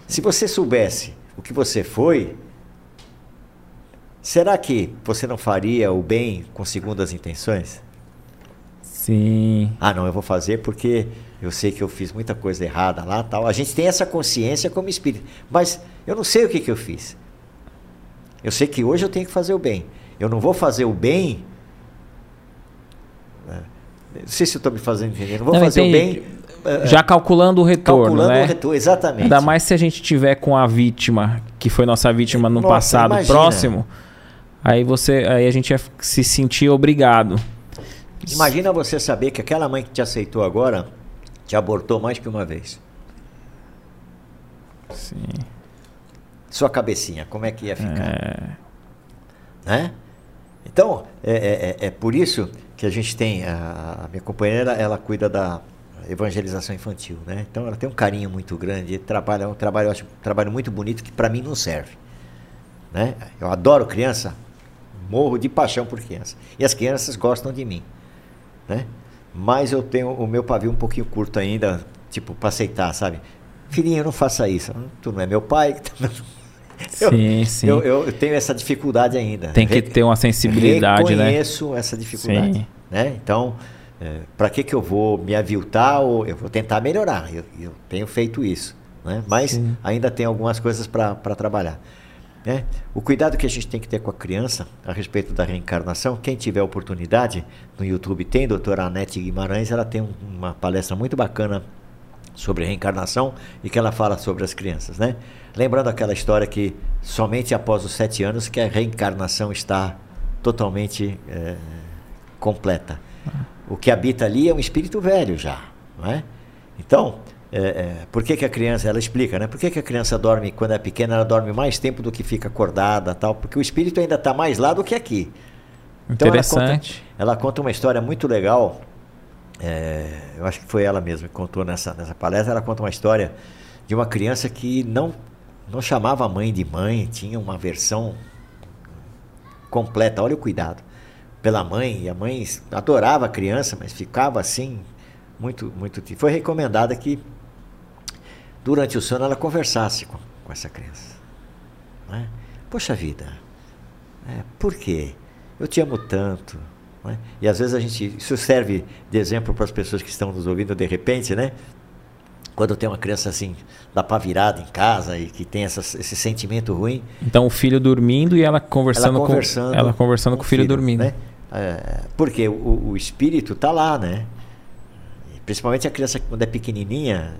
Se você soubesse o que você foi, será que você não faria o bem com segundas intenções? Sim. Ah, não, eu vou fazer porque eu sei que eu fiz muita coisa errada lá, tal. A gente tem essa consciência como espírito, mas eu não sei o que, que eu fiz. Eu sei que hoje eu tenho que fazer o bem. Eu não vou fazer o bem. Né? Não sei se eu estou me fazendo entender. Não vou não, fazer entendi. o bem é, já calculando o retorno, calculando né? o retorno, exatamente. Ainda mais se a gente tiver com a vítima, que foi nossa vítima no Nossa, passado imagina. próximo, aí você, aí a gente ia se sentir obrigado. Imagina você saber que aquela mãe que te aceitou agora te abortou mais que uma vez. Sim. Sua cabecinha, como é que ia ficar? É. Né? Então, é, é, é, é por isso que a gente tem. A, a minha companheira, ela cuida da, evangelização infantil, né? Então ela tem um carinho muito grande, trabalha um trabalho, eu acho, um trabalho muito bonito que para mim não serve, né? Eu adoro criança, morro de paixão por criança. E as crianças gostam de mim, né? Mas eu tenho o meu pavio um pouquinho curto ainda, tipo, para aceitar, sabe? Filhinho, não faça isso. Tu não é meu pai. <laughs> Eu, sim, sim. Eu, eu, tenho essa dificuldade ainda. Tem que ter uma sensibilidade, Reconheço né? Reconheço essa dificuldade. Sim. Né? Então, é, para que, que eu vou me aviltar ou eu vou tentar melhorar? Eu, eu tenho feito isso, né? mas Sim. ainda tem algumas coisas para trabalhar. Né? O cuidado que a gente tem que ter com a criança a respeito da reencarnação, quem tiver oportunidade, no YouTube tem, doutora Anete Guimarães, ela tem uma palestra muito bacana sobre reencarnação e que ela fala sobre as crianças. Né? Lembrando aquela história que somente após os sete anos que a reencarnação está totalmente é, completa. O que habita ali é um espírito velho já, não é? Então, é, é, por que, que a criança, ela explica, né? Por que, que a criança dorme, quando é pequena, ela dorme mais tempo do que fica acordada tal? Porque o espírito ainda está mais lá do que aqui. Então Interessante. Ela conta, ela conta uma história muito legal. É, eu acho que foi ela mesma que contou nessa, nessa palestra. Ela conta uma história de uma criança que não, não chamava a mãe de mãe, tinha uma versão completa. Olha o cuidado pela mãe, e a mãe adorava a criança, mas ficava assim, muito, muito. Foi recomendada que durante o sono ela conversasse com, com essa criança. Né? Poxa vida, é, por quê? Eu te amo tanto. Né? E às vezes a gente. Isso serve de exemplo para as pessoas que estão nos ouvindo de repente, né? Quando tem uma criança assim, da pá virada em casa e que tem essa, esse sentimento ruim. Então o filho dormindo e ela conversando, ela conversando com ela conversando com, com o filho, filho dormindo. Né? É, porque o, o espírito está lá, né? Principalmente a criança quando é pequenininha,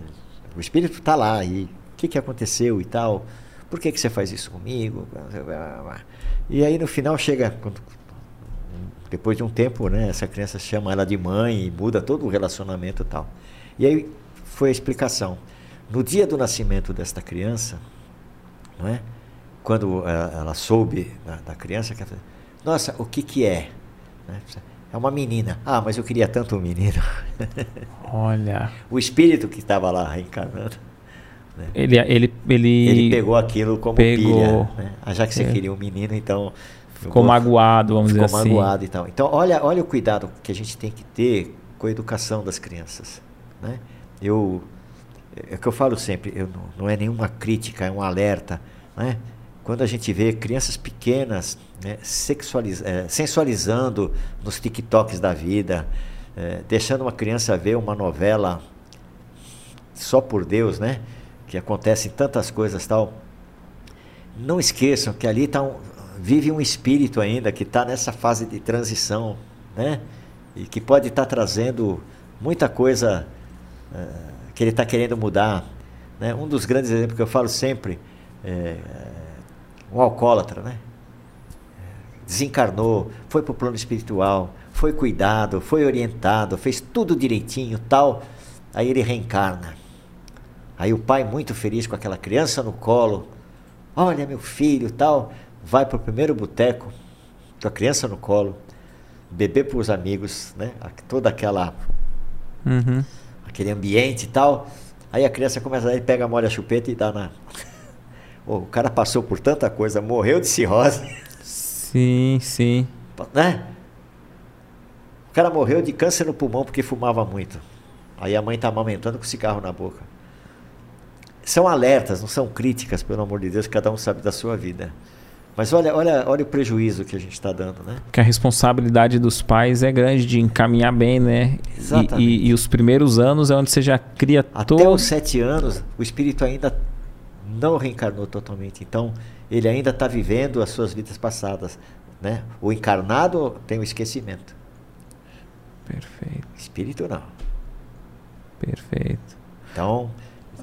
o espírito está lá e o que, que aconteceu e tal. Por que, que você faz isso comigo? E aí no final chega, quando, depois de um tempo, né, essa criança chama ela de mãe e muda todo o relacionamento e tal. E aí foi a explicação. No dia do nascimento desta criança, não é? quando ela, ela soube da, da criança, nossa, o que, que é? Né? É uma menina. Ah, mas eu queria tanto um menino. <laughs> Olha. o espírito que estava lá reencarnando. Né? Ele, ele, ele, ele pegou aquilo como pegou, pilha. Né? Ah, já que você é. queria um menino, então. Ficou magoado, vamos dizer assim. Ficou magoado e tal. Então, olha, olha o cuidado que a gente tem que ter com a educação das crianças. Né? Eu, é o que eu falo sempre, eu, não, não é nenhuma crítica, é um alerta. Né? quando a gente vê crianças pequenas né, sexualiz é, sensualizando nos TikToks da vida, é, deixando uma criança ver uma novela só por Deus, né? Que acontecem tantas coisas tal. Não esqueçam que ali tá um, vive um espírito ainda que está nessa fase de transição, né? E que pode estar tá trazendo muita coisa é, que ele está querendo mudar. Né? Um dos grandes exemplos que eu falo sempre é, um alcoólatra, né? Desencarnou, foi para o plano espiritual, foi cuidado, foi orientado, fez tudo direitinho, tal. Aí ele reencarna. Aí o pai, muito feliz com aquela criança no colo, olha meu filho, tal, vai para o primeiro boteco, com a criança no colo, beber para os amigos, né? Toda aquela, uhum. aquele ambiente e tal. Aí a criança começa, aí pega, molha a chupeta e dá na. <laughs> o cara passou por tanta coisa, morreu de cirrose. Sim, sim. <laughs> Né? O cara morreu de câncer no pulmão porque fumava muito. Aí a mãe está amamentando com cigarro na boca. São alertas, não são críticas, pelo amor de Deus, cada um sabe da sua vida. Mas olha, olha, olha o prejuízo que a gente está dando, né? Que a responsabilidade dos pais é grande de encaminhar bem, né? Exatamente. E, e, e os primeiros anos é onde você já cria Até todo... os sete anos, o espírito ainda não reencarnou totalmente. Então, ele ainda está vivendo as suas vidas passadas, né? O encarnado tem o esquecimento. Perfeito. Espírito não. Perfeito. Então,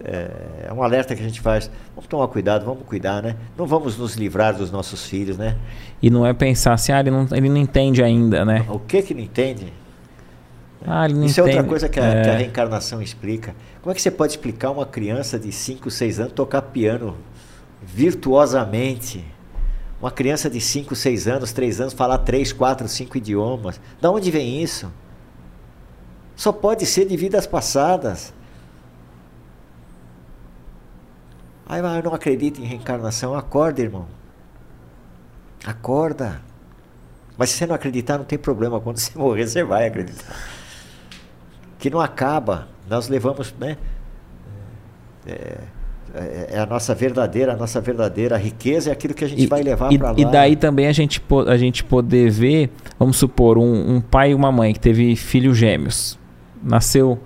é, é, um alerta que a gente faz. Vamos tomar cuidado, vamos cuidar, né? Não vamos nos livrar dos nossos filhos, né? E não é pensar assim, ah, ele não, ele não entende ainda, né? O que que não entende? Ah, ele não Isso entende. é outra coisa que a, é... que a, reencarnação explica. Como é que você pode explicar uma criança de 5, 6 anos tocar piano virtuosamente? Uma criança de 5, 6 anos, 3 anos, falar 3, 4, 5 idiomas. Da onde vem isso? Só pode ser de vidas passadas. Aí eu não acredito em reencarnação. Acorda, irmão. Acorda. Mas se você não acreditar, não tem problema. Quando você <laughs> morrer, você vai acreditar. Que não acaba. Nós levamos, né? É, é, é a nossa verdadeira, a nossa verdadeira riqueza é aquilo que a gente e, vai levar para lá. E daí também a gente, a gente poder ver, vamos supor, um, um pai e uma mãe que teve filhos gêmeos. Nasceu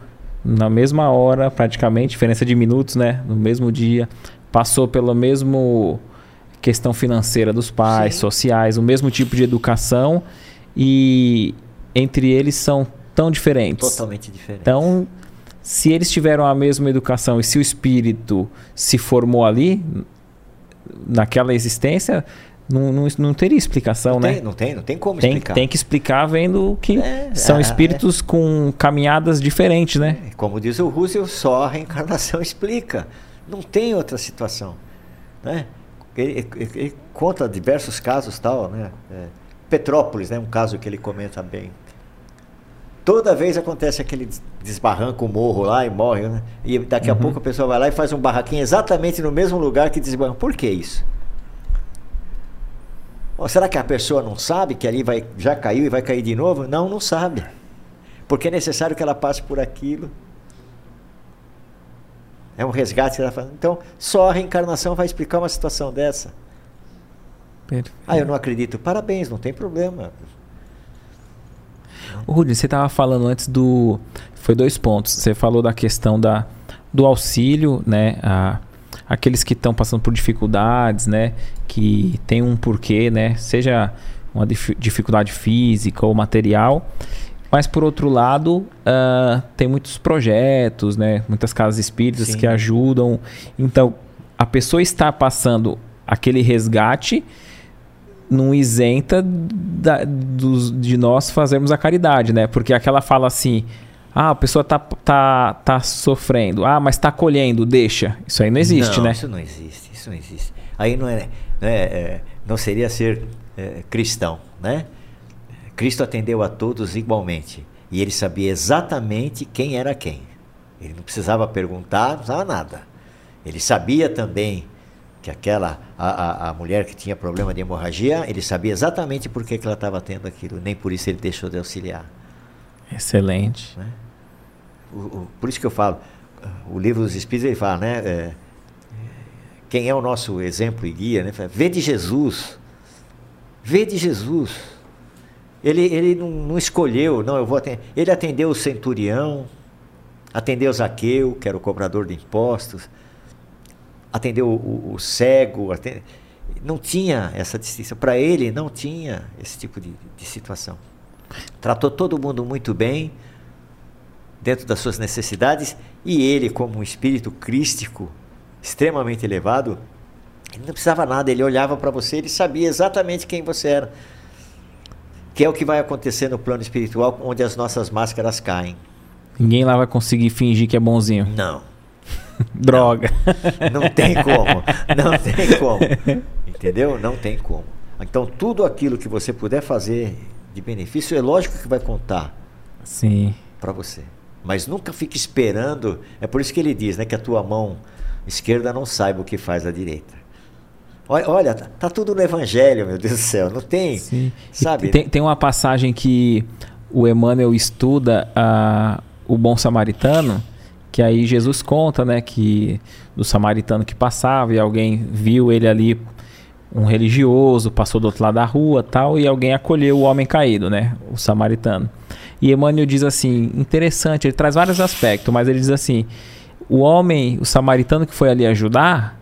na mesma hora, praticamente, diferença de minutos, né? No mesmo dia. Passou pela mesma questão financeira dos pais, Sim. sociais, o mesmo tipo de educação e entre eles são tão diferentes. Totalmente diferentes. Então, se eles tiveram a mesma educação e se o espírito se formou ali, naquela existência, não, não, não teria explicação, não né? Tem, não tem, não tem como tem, explicar. Tem que explicar vendo que é, são é, espíritos é. com caminhadas diferentes, né? É, como diz o Russell, só a reencarnação <laughs> explica. Não tem outra situação, né? Ele, ele, ele conta diversos casos tal, né? É, Petrópolis, né? Um caso que ele comenta bem. Toda vez acontece aquele desbarranca o morro lá e morre, né? E daqui a uhum. pouco a pessoa vai lá e faz um barraquinho exatamente no mesmo lugar que desbarranca. Por que isso? Será que a pessoa não sabe que ali vai, já caiu e vai cair de novo? Não, não sabe. Porque é necessário que ela passe por aquilo. É um resgate que ela faz. Então, só a reencarnação vai explicar uma situação dessa. Perfeito. Ah, eu não acredito. Parabéns, não tem problema. O Rudinho, você estava falando antes do. Foi dois pontos. Você falou da questão da, do auxílio, né? A, aqueles que estão passando por dificuldades, né? Que tem um porquê, né? Seja uma dif dificuldade física ou material. Mas por outro lado, uh, tem muitos projetos, né? Muitas casas espíritas Sim. que ajudam. Então, a pessoa está passando aquele resgate não isenta da, dos, de nós fazermos a caridade, né? Porque aquela fala assim, ah, a pessoa tá, tá, tá sofrendo. Ah, mas tá colhendo, deixa. Isso aí não existe, não, né? Isso não existe, isso não existe. Aí não é, não, é, é, não seria ser é, cristão, né? Cristo atendeu a todos igualmente. E ele sabia exatamente quem era quem. Ele não precisava perguntar, não precisava nada. Ele sabia também que aquela a, a, a, mulher que tinha problema de hemorragia, ele sabia exatamente por que, que ela estava tendo aquilo, nem por isso ele deixou de auxiliar. Excelente. Né? O, o, por isso que eu falo, o livro dos Espíritos ele fala, né? É, quem é o nosso exemplo e guia, né? Vê de Jesus. Vê de Jesus. Ele, ele não, não escolheu, não, eu vou atender. Ele atendeu o centurião, atendeu Zaqueu, que era o cobrador de impostos, atendeu o, o cego, atende... não tinha essa distinção. Para ele, não tinha esse tipo de, de situação. Tratou todo mundo muito bem, dentro das suas necessidades, e ele, como um espírito crístico, extremamente elevado, ele não precisava nada, ele olhava para você, ele sabia exatamente quem você era. Que é o que vai acontecer no plano espiritual, onde as nossas máscaras caem. Ninguém lá vai conseguir fingir que é bonzinho. Não. <laughs> Droga. Não, não tem como. Não <laughs> tem como. Entendeu? Não tem como. Então, tudo aquilo que você puder fazer de benefício, é lógico que vai contar. Sim. Para você. Mas nunca fique esperando. É por isso que ele diz, né, que a tua mão esquerda não saiba o que faz a direita. Olha, olha tá, tá tudo no Evangelho, meu Deus do céu. Não tem, Sim. sabe? Tem, tem uma passagem que o Emmanuel estuda a, o bom samaritano, que aí Jesus conta, né, que do samaritano que passava e alguém viu ele ali um religioso, passou do outro lado da rua, tal, e alguém acolheu o homem caído, né, o samaritano. E Emmanuel diz assim, interessante, ele traz vários aspectos, mas ele diz assim, o homem, o samaritano que foi ali ajudar,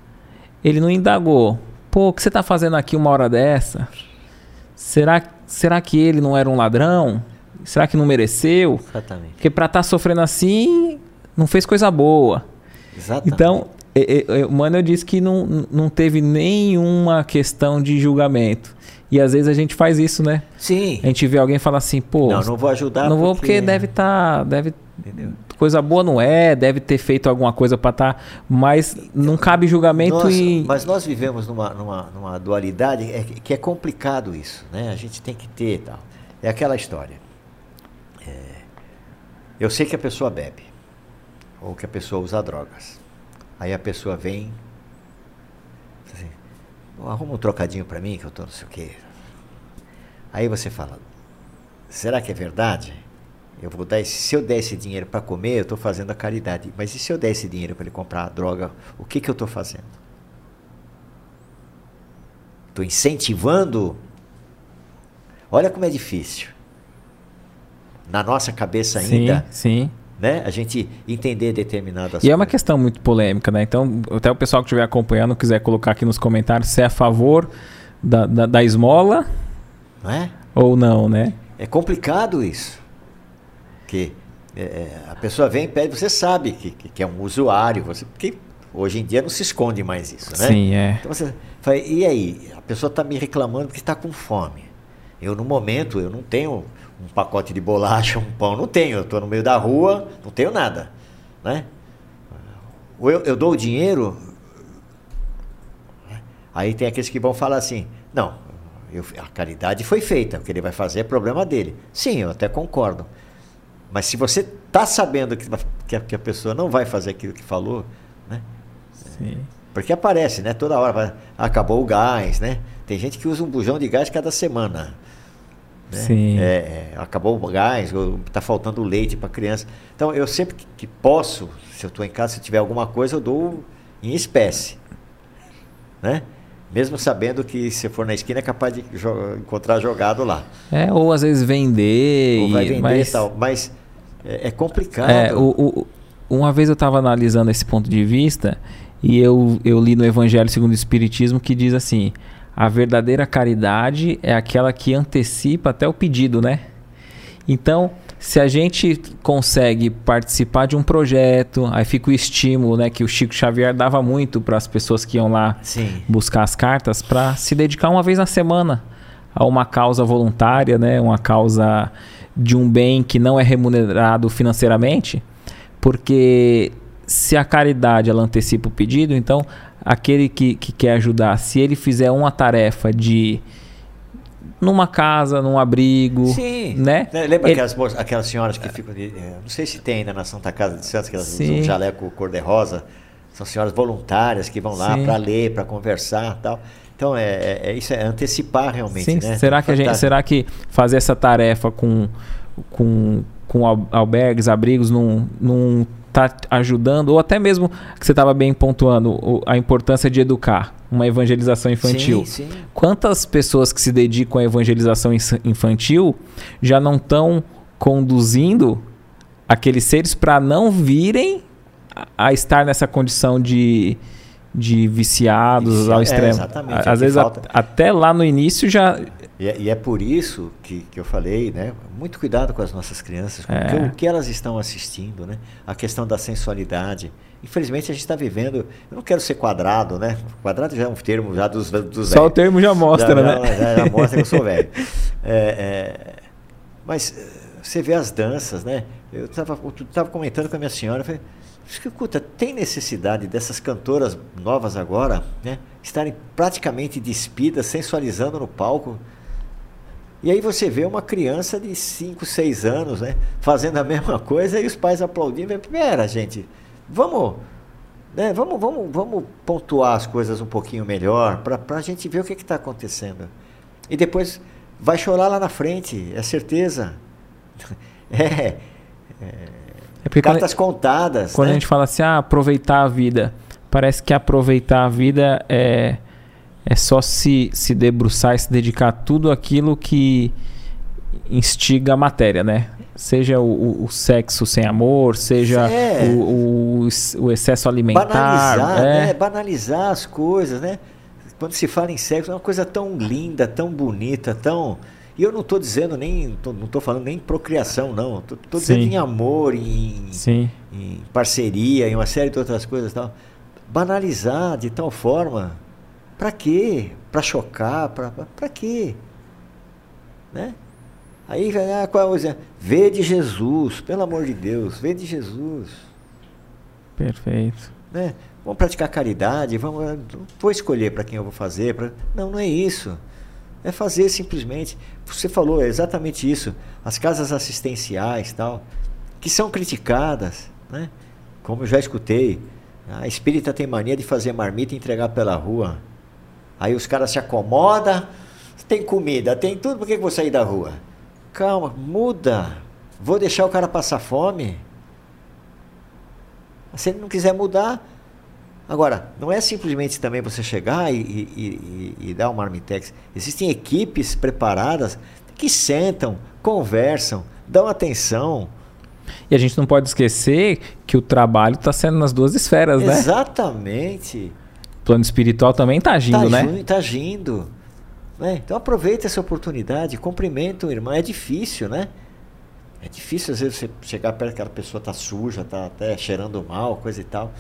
ele não indagou, pô, o que você está fazendo aqui uma hora dessa? Será, será que ele não era um ladrão? Será que não mereceu? Exatamente. Porque para estar tá sofrendo assim, não fez coisa boa. Exatamente. Então, o Manuel disse que não, não teve nenhuma questão de julgamento. E às vezes a gente faz isso, né? Sim. A gente vê alguém falar assim, pô. Não, não vou ajudar. Não vou porque, deve estar. Tá, deve Entendeu? Coisa boa não é, deve ter feito alguma coisa para estar. Tá, mas não cabe julgamento nós, e. Mas nós vivemos numa, numa, numa dualidade é, que é complicado isso, né? A gente tem que ter tal. É aquela história. É, eu sei que a pessoa bebe, ou que a pessoa usa drogas. Aí a pessoa vem, arruma um trocadinho para mim que eu tô não sei o quê. Aí você fala, será que é verdade? Eu vou dar esse, se eu der esse dinheiro para comer, eu estou fazendo a caridade. Mas e se eu der esse dinheiro para ele comprar a droga, o que, que eu estou fazendo? Estou incentivando. Olha como é difícil. Na nossa cabeça ainda. Sim, sim né? A gente entender determinadas E coisas. é uma questão muito polêmica, né? Então, até o pessoal que estiver acompanhando quiser colocar aqui nos comentários se é a favor da, da, da esmola não é? ou não, né? É complicado isso. Que é, é, a pessoa vem e pede, você sabe que, que, que, é um usuário, você, porque hoje em dia não se esconde mais isso, né? Sim, é. Então você fala, e aí? A pessoa está me reclamando porque está com fome. Eu, no momento, eu não tenho um pacote de bolacha, um pão, não tenho. Eu estou no meio da rua, não tenho nada. Né? Ou eu, eu dou o dinheiro, aí tem aqueles que vão falar assim, não, eu, a caridade foi feita, o que ele vai fazer é problema dele. Sim, eu até concordo. Mas se você está sabendo que, que, a, que, a, pessoa não vai fazer aquilo que falou, né? Sim. Porque aparece, né? Toda hora vai, acabou o gás, né? Tem gente que usa um bujão de gás cada semana. Né? Sim. É, é, acabou o gás, está faltando leite para criança. Então, eu sempre que, que posso, se eu estou em casa, se tiver alguma coisa, eu dou em espécie. Né? Mesmo sabendo que se for na esquina é capaz de jo encontrar jogado lá. É, ou às vezes vender. Ou vai vender mas... e tal. Mas é, é complicado. É, o, o, uma vez eu estava analisando esse ponto de vista e eu, eu li no Evangelho segundo o Espiritismo que diz assim: a verdadeira caridade é aquela que antecipa até o pedido, né? Então, se a gente consegue participar de um projeto, aí fica o estímulo, né, que o Chico Xavier dava muito para as pessoas que iam lá Sim. buscar as cartas para se dedicar uma vez na semana a uma causa voluntária, né, uma causa de um bem que não é remunerado financeiramente, porque se a caridade ela antecipa o pedido, então aquele que, que quer ajudar, se ele fizer uma tarefa de numa casa, num abrigo, Sim. né? Lembra ele... aquelas, aquelas senhoras que ficam, é, não sei se tem ainda na Santa Casa de Santos, que elas Sim. usam um jaleco cor-de-rosa, são senhoras voluntárias que vão lá para ler, para conversar, tal. Então é, é, é, isso é antecipar realmente, Sim. né? Será que a gente, será que fazer essa tarefa com com com albergues, abrigos, não, não está ajudando, ou até mesmo que você estava bem pontuando, a importância de educar, uma evangelização infantil. Sim, sim. Quantas pessoas que se dedicam à evangelização infantil já não estão conduzindo aqueles seres para não virem a estar nessa condição de, de viciados Vicia, ao é, extremo. É, exatamente. Às vezes a, até lá no início já e é, e é, por isso que, que eu falei, né? Muito cuidado com as nossas crianças, com é. o que elas estão assistindo, né? A questão da sensualidade. Infelizmente a gente está vivendo. Eu não quero ser quadrado, né? Quadrado já é um termo já dos, dos Só o termo já mostra, já, né? Já, já, mostra que eu sou velho. <laughs> É, é, mas eh, você vê as danças, né? Eu estava comentando com a minha senhora, falei, escuta, tem necessidade dessas cantoras novas agora, né? Estarem praticamente despidas, sensualizando no palco E aí você vê uma criança de 5, 6 anos, né? Fazendo a mesma coisa e os pais aplaudindo. Pera, gente, vamos, né, vamos, vamos, vamos pontuar as coisas um pouquinho melhor para a gente ver o que está acontecendo. E depois vai chorar lá na frente, é certeza. <laughs> É. é, é cartas quando, contadas. Quando né? a gente fala assim, ah, aproveitar a vida, parece que aproveitar a vida é é só se, se debruçar e se dedicar a tudo aquilo que instiga a matéria, né? Seja o, o, o sexo sem amor, seja é. o, o, excesso alimentar. Banalizar, é. né? Banalizar as coisas, né? Quando se fala em sexo, é uma coisa tão linda, tão bonita, tão... E eu não estou dizendo nem, tô, não estou falando nem em procriação, não. Estou dizendo em amor, em, em parceria, em uma série de outras coisas tal. Banalizar de tal forma para quê? Para chocar? Para quê? Né? Aí ah, qual é? Vê de Jesus, pelo amor de Deus, vê de Jesus. Perfeito. Né? Vamos praticar caridade, vamos, vou escolher para quem eu vou fazer. Pra... Não, não é isso. É fazer simplesmente. Você falou é exatamente isso. As casas assistenciais tal, que são criticadas, né? como eu já escutei. A espírita tem mania de fazer marmita e entregar pela rua. Aí os caras se acomodam, tem comida, tem tudo, por que, que vou sair da rua? Calma, muda. Vou deixar o cara passar fome? Se ele não quiser mudar. Agora, não é simplesmente também você chegar e, e, e, e dar um marmitex. Existem equipes preparadas que sentam, conversam, dão atenção. E a gente não pode esquecer que o trabalho está sendo nas duas esferas, né? Exatamente plano espiritual também está agindo, tá né? Está agindo. Né? Então aproveita essa oportunidade, cumprimenta o irmão. É difícil, né? É difícil às vezes você chegar perto daquela pessoa tá suja, tá até cheirando mal, coisa e tal.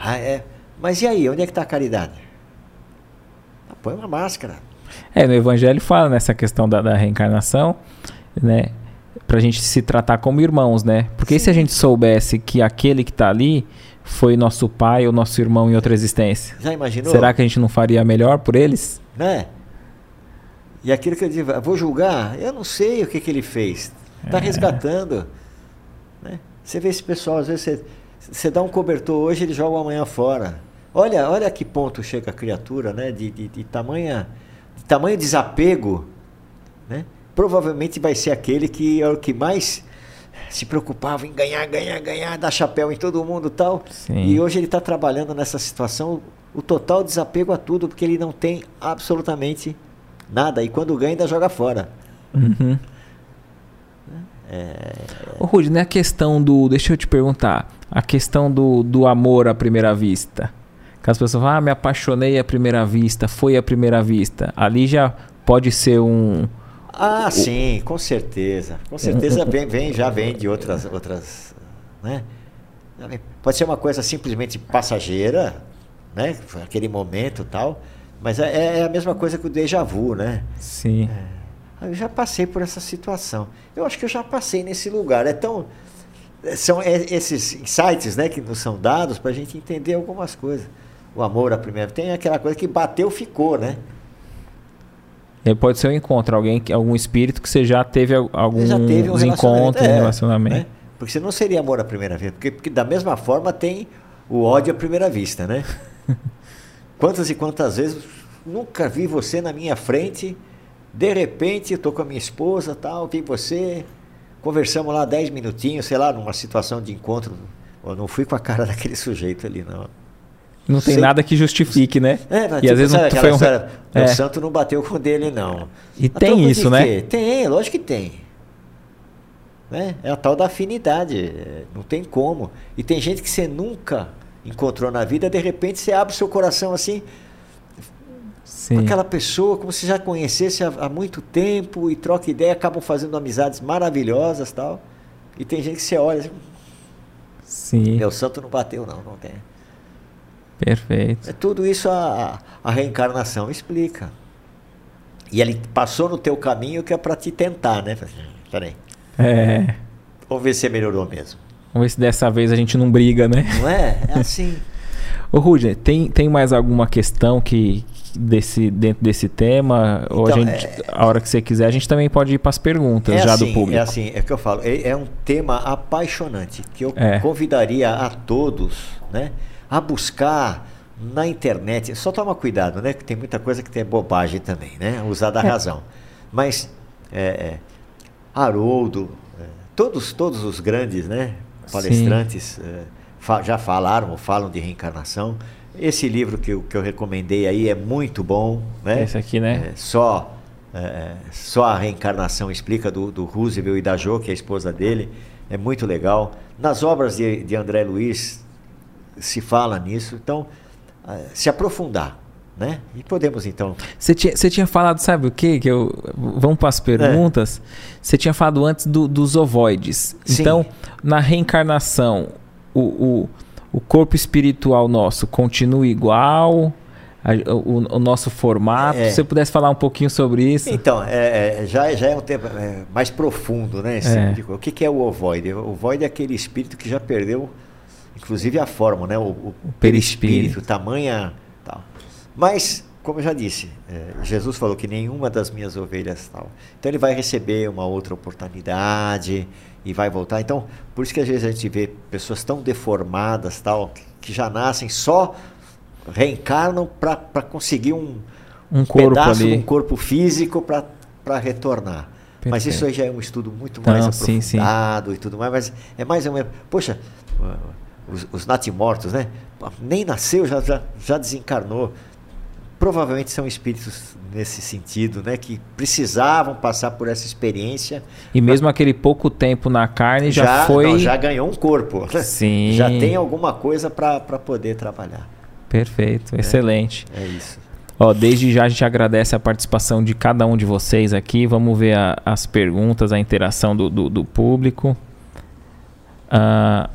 Ah, é. Mas e aí, onde é que está a caridade? Ah, põe uma máscara. É, no Evangelho fala nessa questão da, da reencarnação, né? Pra gente se tratar como irmãos, né? Porque Sim. se a gente soubesse que aquele que está ali foi nosso pai ou nosso irmão em outra existência. Já imaginou? Será que a gente não faria melhor por eles? Né? E aquilo que eu digo, vou julgar, eu não sei o que, que ele fez. Está é. resgatando. Né? Você vê esse pessoal, às vezes você, você dá um cobertor hoje, ele joga amanhã fora. Olha, olha a que ponto chega a criatura, né? De, de, de, tamanha, de tamanho desapego, né? Provavelmente vai ser aquele que é o que mais se preocupava em ganhar, ganhar, ganhar, dar chapéu em todo mundo e tal. Sim. E hoje ele está trabalhando nessa situação, o total desapego a tudo, porque ele não tem absolutamente nada. E quando ganha, ainda joga fora. Uhum. É... Ô, Rudy, né, a questão do. Deixa eu te perguntar. A questão do, do amor à primeira vista. Que as pessoas falam, ah, me apaixonei à primeira vista, foi à primeira vista. Ali já pode ser um, ah, o... sim, com certeza. Com certeza vem, vem, já vem de outras, outras, né? Pode ser uma coisa simplesmente passageira, né? Aquele momento tal, mas é, é a mesma coisa que o déjà vu, né? Sim. É, eu já passei por essa situação. Eu acho que eu já passei nesse lugar. É tão são esses insights, né, que nos são dados para a gente entender algumas coisas. O amor à primeira tem aquela coisa que bateu ficou, né? Ele pode ser um encontro, alguém, algum espírito que você já teve algum já teve um encontro, é, relacionamento. Né? Porque você não seria amor à primeira vez, porque, porque da mesma forma tem o ódio à primeira vista, né? <laughs> quantas e quantas vezes nunca vi você na minha frente, de repente estou com a minha esposa, tal, vi você, conversamos lá dez minutinhos, sei lá, numa situação de encontro, eu não fui com a cara <laughs> daquele sujeito ali, não. Não tem nada que justifique, né? É, mas, e tipo, às vezes não foi um... História, é. O santo não bateu com o dele, não. E a tem isso, né? Tem, lógico que tem. Né? É a tal da afinidade. É, não tem como. E tem gente que você nunca encontrou na vida, de repente você abre o seu coração assim. Sim. Com aquela pessoa, como se já conhecesse há, há muito tempo e troca ideia, acabam fazendo amizades maravilhosas tal. E tem gente que você olha assim. Sim. Meu santo não bateu, não, não tem. Perfeito. É tudo isso a, a reencarnação explica. E ele passou no teu caminho que é para te tentar, né? Peraí. É. Vamos ver se melhorou mesmo. Vamos ver se dessa vez a gente não briga, né? Não é? É assim. <laughs> Ô Rudy, tem, tem mais alguma questão que, desse, dentro desse tema? Então, ou a, então, gente, é... a hora que você quiser, a gente também pode ir para as perguntas é já assim, do público. É assim, é que eu falo, é, é um tema apaixonante que eu é. convidaria a todos né, a buscar na internet. Só toma cuidado, né? Que tem muita coisa que tem bobagem também, né? Usar da é. razão. Mas é, Haroldo, todos, todos os grandes né, palestrantes fa já falaram ou falam de reencarnação. Esse livro que eu, que eu recomendei aí é muito bom. Né? Esse aqui, né? É, só, é, só a reencarnação explica do, do Roosevelt e da Jo, que é a esposa dele. É muito legal. Nas obras de, de André Luiz se fala nisso. Então, é, se aprofundar. Né? E podemos então. Você tinha, você tinha falado, sabe o que? que eu, vamos para as perguntas. É. Você tinha falado antes do, dos ovoides. Sim. Então, na reencarnação, o, o o corpo espiritual nosso continua igual? A, o, o, nosso formato? É. Se você pudesse falar um pouquinho sobre isso. Então, é, é já, já é um tema é, mais profundo, né? É. Tipo o que, que, é o ovoide? O ovoide é aquele espírito que já perdeu, inclusive, a forma, né? O, o, o perispírito, tamanha. Tal. Mas, como eu já disse, é, Jesus falou que nenhuma das minhas ovelhas tal. Então ele vai receber uma outra oportunidade e vai voltar. Então, por isso que às vezes a gente vê pessoas tão deformadas, tal, que já nascem só reencarnam para conseguir um, um corpo pedaço ali. um corpo físico para retornar. Perfeito. Mas isso aí já é um estudo muito mais Não, aprofundado sim, sim. e tudo mais, mas é mais ou menos. Poxa, os, os natimortos, né? Nem nasceu, já, já, já desencarnou provavelmente são espíritos nesse sentido, né, que precisavam passar por essa experiência. E mesmo pra... aquele pouco tempo na carne já, já foi. Não, já ganhou um corpo. Sim. <laughs> Já tem alguma coisa para poder trabalhar. Perfeito, é, excelente. É isso. Ó, desde já a gente agradece a participação de cada um de vocês aqui. Vamos ver a, as perguntas, a interação do, do, do público. Uh,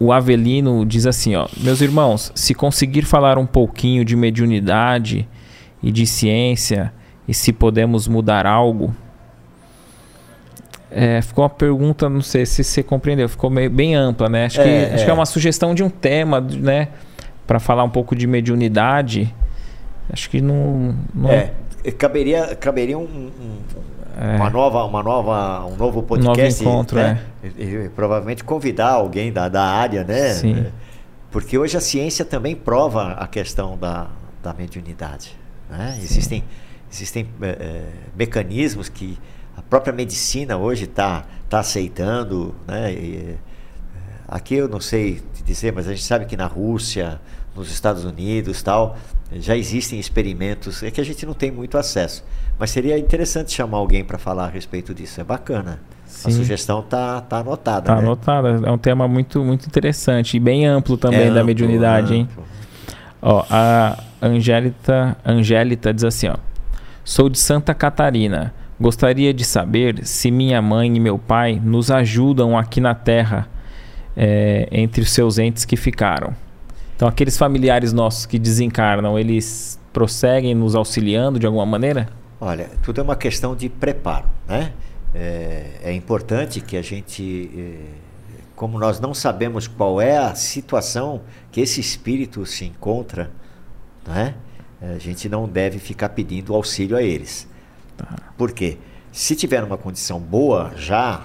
o Avelino diz assim, ó, meus irmãos, se conseguir falar um pouquinho de mediunidade e de ciência e se podemos mudar algo, é, ficou uma pergunta, não sei se você compreendeu, ficou meio, bem ampla, né? Acho, é, que, é. acho que é uma sugestão de um tema, né? Para falar um pouco de mediunidade. Acho que não. não... É, caberia, caberia um, um, é. uma nova, uma nova, um novo podcast, um novo encontro, né? É. E, e, provavelmente convidar alguém da, da área, né? Sim. Porque hoje a ciência também prova a questão da, da mediunidade. Né? Existem, existem é, mecanismos que a própria medicina hoje está tá aceitando. Né? E, aqui eu não sei dizer, mas a gente sabe que na Rússia, nos Estados Unidos tal, já existem experimentos, é que a gente não tem muito acesso. Mas seria interessante chamar alguém para falar a respeito disso. É bacana. Sim. A sugestão tá, tá anotada. Tá né? anotada. É um tema muito, muito interessante e bem amplo também é da amplo, mediunidade, hein? Ó, a Angélita, Angélita diz assim, ó. Sou de Santa Catarina. Gostaria de saber se minha mãe e meu pai nos ajudam aqui na Terra é, entre os seus entes que ficaram. Então, aqueles familiares nossos que desencarnam, eles prosseguem nos auxiliando de alguma maneira? Olha, tudo é uma questão de preparo, né? É, é importante que a gente, é, como nós não sabemos qual é a situação que esse espírito se encontra, né? A gente não deve ficar pedindo auxílio a eles. Tá. Por quê? Se tiver uma condição boa, já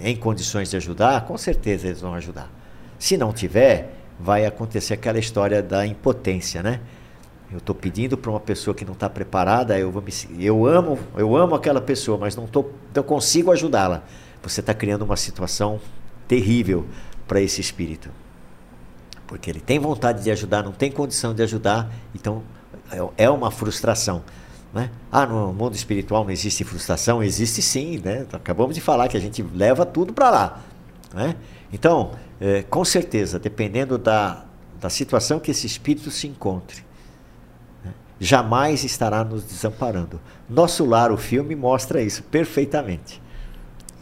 em condições de ajudar, com certeza eles vão ajudar. Se não tiver, vai acontecer aquela história da impotência, né? Eu estou pedindo para uma pessoa que não está preparada, eu, vou me, eu amo, eu amo aquela pessoa, mas não, tô, não consigo ajudá-la. Você está criando uma situação terrível para esse espírito. Porque ele tem vontade de ajudar, não tem condição de ajudar, então é, é uma frustração. Né? Ah, no mundo espiritual não existe frustração? Existe sim, né? Acabamos de falar que a gente leva tudo para lá. Né? Então, é, com certeza, dependendo da, da situação que esse espírito se encontre, jamais estará nos desamparando. Nosso Lar, o filme, mostra isso perfeitamente.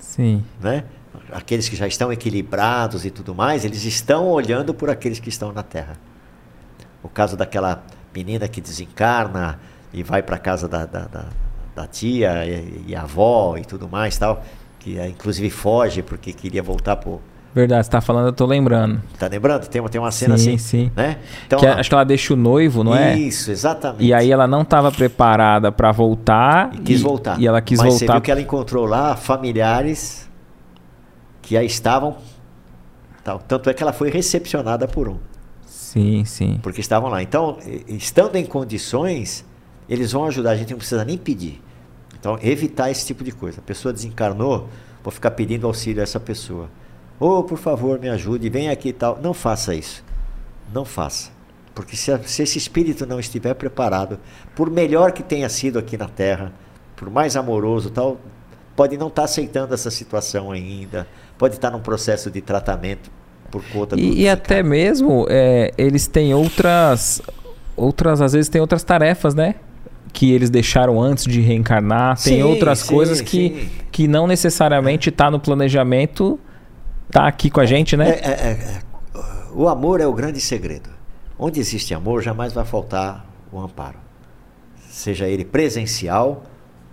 Sim. Né? Aqueles que já estão equilibrados e tudo mais, eles estão olhando por aqueles que estão na Terra. O caso daquela menina que desencarna e vai para a casa da, da, da, da tia e, e, avó e tudo mais tal, que inclusive foge porque queria voltar para Verdade, você tá falando, eu tô lembrando. Tá lembrando? Tem, uma- tem uma cena sim, assim, sim. né? Então, Que é- acho que ela deixa o noivo, não é? Isso, exatamente. E aí ela não estava preparada para voltar. E quis voltar. E ela quis Mas você voltar. viu que ela encontrou lá familiares que aí estavam. Tal. Tanto é que ela foi recepcionada por um, Sim, sim. porque estavam lá. Então, e- estando em condições, eles vão ajudar. A gente não precisa nem pedir. Então, evitar esse tipo de coisa. A pessoa desencarnou, vou ficar pedindo auxílio a essa pessoa. Ô, por favor, me ajude, vem aqui e tal. Não faça isso. Não faça. Porque se, se esse espírito não estiver preparado, por melhor que tenha sido aqui na Terra, por mais amoroso tal, pode não estar aceitando essa situação ainda, pode estar num processo de tratamento por conta do E, e até mesmo é, eles têm outras. Outras, às vezes tem outras tarefas, né? Que eles deixaram antes de reencarnar. Tem Sim, outras sim, coisas que, sim. que não necessariamente tá no planejamento, tá aqui com a gente, né? É, é, é, é, o amor é o grande segredo. Onde existe amor, jamais vai faltar o amparo. Seja ele presencial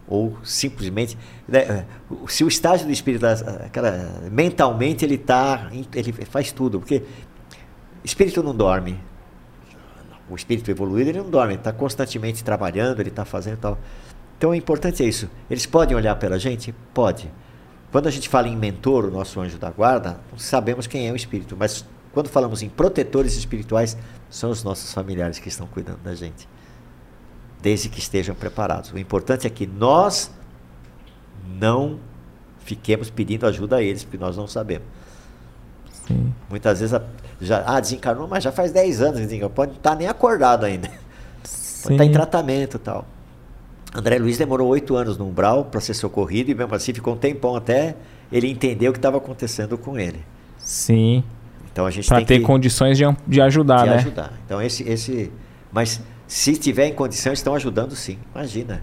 ou simplesmente. né, é, Se o estágio do espírito, aquela, mentalmente, ele tá, ele faz tudo. Porque espírito não dorme. O espírito evoluído ele não dorme, ele está constantemente trabalhando, ele está fazendo tal. Então o importante é isso. Eles podem olhar pela gente? Pode. Quando a gente fala em mentor, o nosso anjo da guarda, sabemos quem é o espírito, mas quando falamos em protetores espirituais, são os nossos familiares que estão cuidando da gente. Desde que estejam preparados. O importante é que nós não fiquemos pedindo ajuda a eles, porque nós não sabemos. Sim. Muitas vezes a- já ah, desencarnou, mas já faz 10 anos que desencarnou. Pode não estar nem acordado ainda. Pode estar em Sim. tratamento e tal. André Luiz demorou oito anos no umbral para ser socorrido e mesmo assim ficou um tempão até ele entender o que estava acontecendo com ele. Sim. Então a gente Para tem ter que condições de, de ajudar, de né? ajudar. Então esse, esse, mas se estiver em condições, estão ajudando sim. Imagina.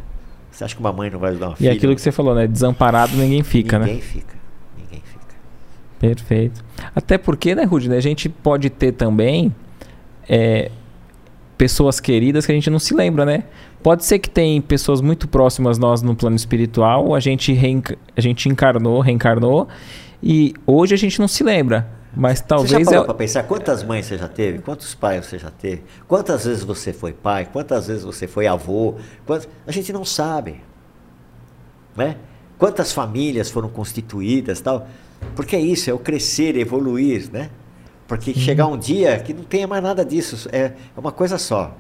Você acha que uma mãe não vai ajudar uma E filha? aquilo que você falou, né? Desamparado ninguém fica, Ninguém né? fica. Ninguém fica. Perfeito. Até porque, né, Rudy, né, a gente pode ter também é, pessoas queridas que a gente não se lembra, né? Pode ser que tem pessoas muito próximas nós no plano espiritual, a gente, reenca- a gente encarnou, reencarnou, e hoje a gente não se lembra. Mas você já talvez parou é. para pensar quantas mães você já teve? Quantos pais você já teve? Quantas vezes você foi pai? Quantas vezes você foi avô? Quantas- A gente não sabe. Né? Quantas famílias foram constituídas tal? Porque é isso, é o crescer, evoluir, né? Porque chegar um dia que não tenha mais nada disso, é, é uma coisa só.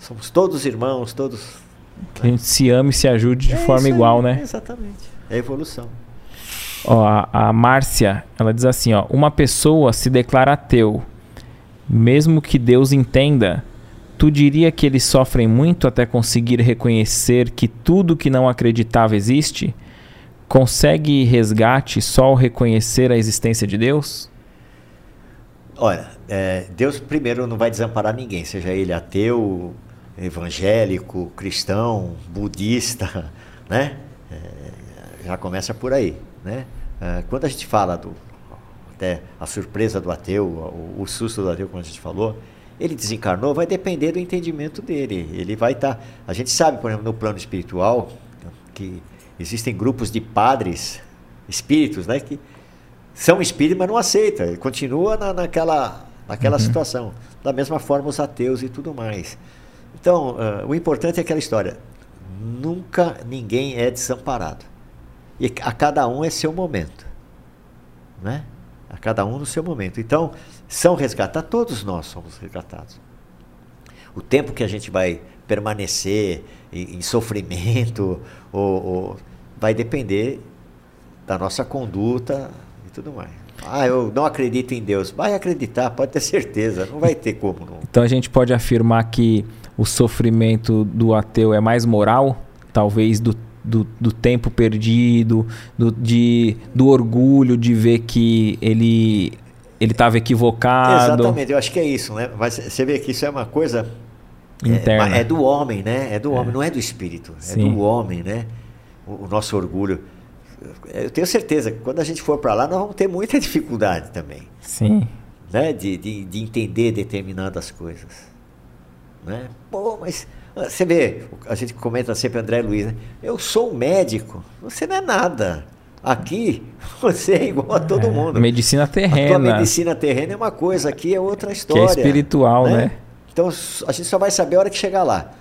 Somos todos irmãos, todos. Que a gente se ame e se ajude de É forma isso aí, igual, né? Exatamente. É evolução. Ó, a, a Márcia, ela diz assim, ó, uma pessoa se declara ateu, mesmo que Deus entenda, tu diria que eles sofrem muito até conseguir reconhecer que tudo que não acreditava existe? Consegue resgate só ao reconhecer a existência de Deus? Olha, é, Deus primeiro não vai desamparar ninguém, seja ele ateu, evangélico, cristão, budista, <laughs> né? É, já começa por aí, né? É, quando a gente fala do até a surpresa do ateu, o, o susto do ateu, como a gente falou, ele desencarnou, vai depender do entendimento dele. Ele vai estar. a gente sabe, por exemplo, no plano espiritual, que existem grupos de padres, espíritos, né? Que são espíritos, mas não aceita. Ele continua na, naquela, naquela situação. Da mesma forma, os ateus e tudo mais. Então, ah, o importante é aquela história. Nunca ninguém é desamparado. E a cada um é seu momento. Né? A cada um no seu momento. Então, são resgatados, todos nós somos resgatados. O tempo que a gente vai permanecer em, em sofrimento <laughs> ou, ou vai depender da nossa conduta e tudo mais. Ah, eu não acredito em Deus. Vai acreditar, pode ter certeza. Não vai ter como. Não. Então a gente pode afirmar que o sofrimento do ateu é mais moral, talvez do, do, do tempo perdido, do, de, do orgulho de ver que ele ele estava equivocado. Exatamente, eu acho que é isso, né? Mas você vê que isso é uma coisa é, Interna. é do homem, né? É do homem, não é do espírito, é Sim. do homem, né? O, o nosso orgulho. Eu tenho certeza que quando a gente for para lá, nós vamos ter muita dificuldade também, Sim. né? De, de, de entender determinadas coisas, né? Pô, mas ah, você vê, a gente comenta sempre André Luiz, né? Eu sou médico, você não é nada. Aqui <laughs> você é igual a todo É, mundo. medicina A tua terrena. medicina terrena é uma coisa, aqui é outra Que é história. espiritual, né? Então a gente só vai saber a hora que chegar lá.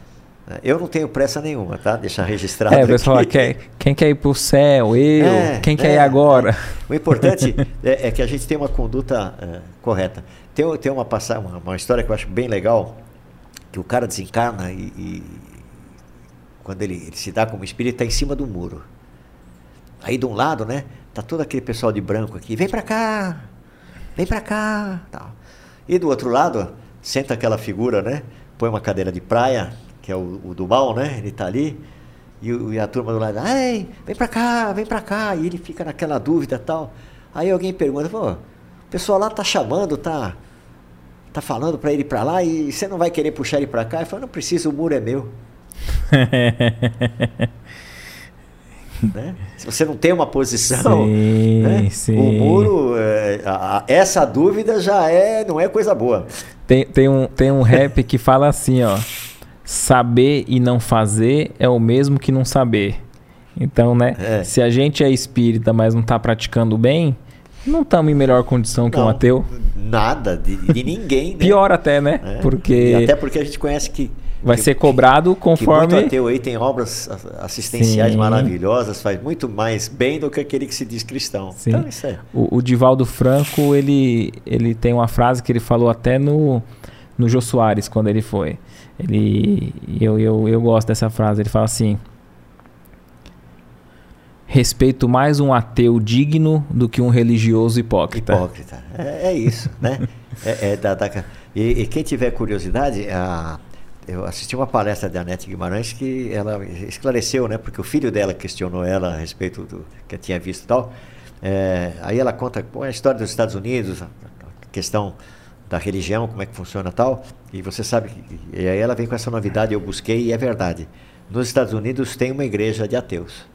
Eu não tenho pressa nenhuma, tá? Deixar registrado. É, o pessoal aqui. quer, quem quer ir pro céu? Eu? É, quem quer é, ir agora? é. O importante <laughs> é, é que a gente tenha uma conduta é, correta. Tem, tem uma, passa- uma, uma história que eu acho bem legal, que o cara desencarna e, e quando ele, ele se dá como espírito, está em cima do muro. Aí de um lado, né, tá todo aquele pessoal de branco aqui, vem pra cá, vem pra cá, tal. E do outro lado, senta aquela figura, né, põe uma cadeira de praia, que é o, o do mal, né, ele tá ali, e, e a turma do lado, ai, vem pra cá, vem pra cá, e ele fica naquela dúvida tal. Aí alguém pergunta, pô, o pessoal lá tá chamando, tá, tá falando pra ele ir pra lá, e você não vai querer puxar ele pra cá? Ele fala, não precisa, o muro é meu. <laughs> né? Se você não tem uma posição, Sim, né? sim. o muro, é, a- essa dúvida já é, não é coisa boa. Tem, tem, um, tem um rap que fala assim, ó. Saber e não fazer é o mesmo que não saber. Então, né? É. Se a gente é espírita, mas não tá praticando bem, não estamos em melhor condição que um Não, ateu. Nada, de, de ninguém. Né? Pior até, né? É. Porque E até porque a gente conhece que. vai que- ser cobrado Que muito conforme. ateu aí tem obras assistenciais Sim. maravilhosas, faz muito mais bem do que aquele que se diz cristão. Sim. Então, isso é. O, o Divaldo Franco, ele, ele tem uma frase que ele falou até no, no Jô Soares, quando ele foi. Ele, eu, eu, eu gosto dessa frase. Ele fala assim: Respeito mais um ateu digno do que um religioso hipócrita. Hipócrita. É, é isso, né? É, é da- da- e, e quem tiver curiosidade, a- eu assisti uma palestra da Anete Guimarães que ela esclareceu, né? Porque o filho dela questionou ela a respeito do que tinha visto e tal. É, aí ela conta a história dos Estados Unidos, a, questão da religião, como é que funciona tal. E você sabe. E aí ela vem com essa novidade, eu busquei e é verdade. Nos Estados Unidos tem uma igreja de ateus.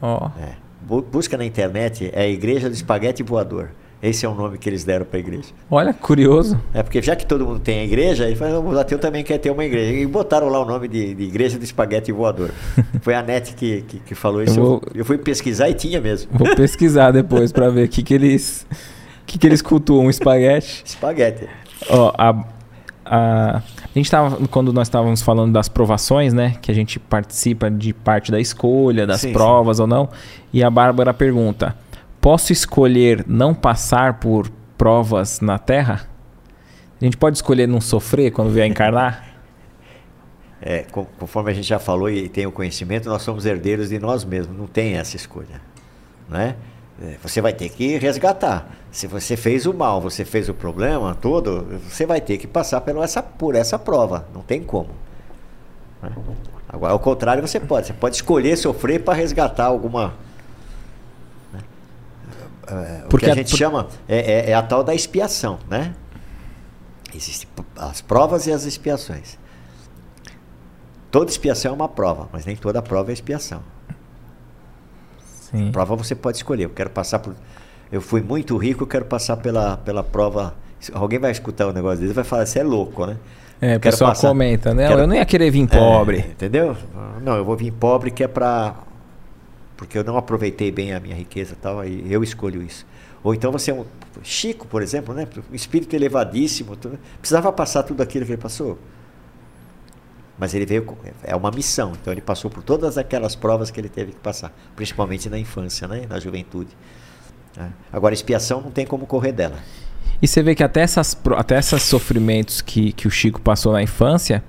Ó, É. Bu- Busca na internet, é a Igreja do Espaguete Voador. Esse é o nome que eles deram para a igreja. olha, curioso. É porque já que todo mundo tem a igreja, ele falou, o ateu também quer ter uma igreja. E botaram lá o nome de, de Igreja do Espaguete Voador. <laughs> Foi a NET que, que, que falou isso. Eu vou- eu fui pesquisar e tinha mesmo. Vou pesquisar depois pra ver o que, que eles. O que, que eles cultuam? Um espaguete? Espaguete. Ó, a, a, a gente tava, quando nós estávamos falando das provações, né? Que a gente participa de parte da escolha, das Sim, provas ou não. E a Bárbara pergunta: Posso escolher não passar por provas na Terra? A gente pode escolher não sofrer quando vier encarnar? É, conforme a gente já falou e tem o conhecimento, nós somos herdeiros de nós mesmos. Não tem essa escolha. Né? É, Você vai ter que resgatar. Se você fez o mal, você fez o problema todo, você vai ter que passar pelo essa, por essa prova. Não tem como. né? Agora, ao contrário, você pode. Você pode escolher sofrer para resgatar alguma. né? É, o Porque que a a- gente por- chama é, é- é a tal da expiação, né? Existem as provas e as expiações. Toda expiação é uma prova, mas nem toda prova é expiação. Sim. Prova você pode escolher. Eu quero passar por. Eu fui muito rico, eu quero passar pela, pela prova. Alguém vai escutar um negócio desse e vai falar, você é louco, né? É, o pessoal passar- comenta, né? quero- Eu não ia querer vir É, pobre. entendeu? Não, eu vou vir pobre que é pra. Porque eu não aproveitei bem a minha riqueza e tal, aí eu escolho isso. Ou então você é um. Chico, por exemplo, né? Um espírito elevadíssimo. Precisava passar tudo aquilo que ele passou. Mas ele veio. É uma missão. Então ele passou por todas aquelas provas que ele teve que passar. Principalmente na infância, né? Na juventude. né? Agora, expiação não tem como correr dela. E você vê que até, essas, até esses sofrimentos que, que o Chico passou na infância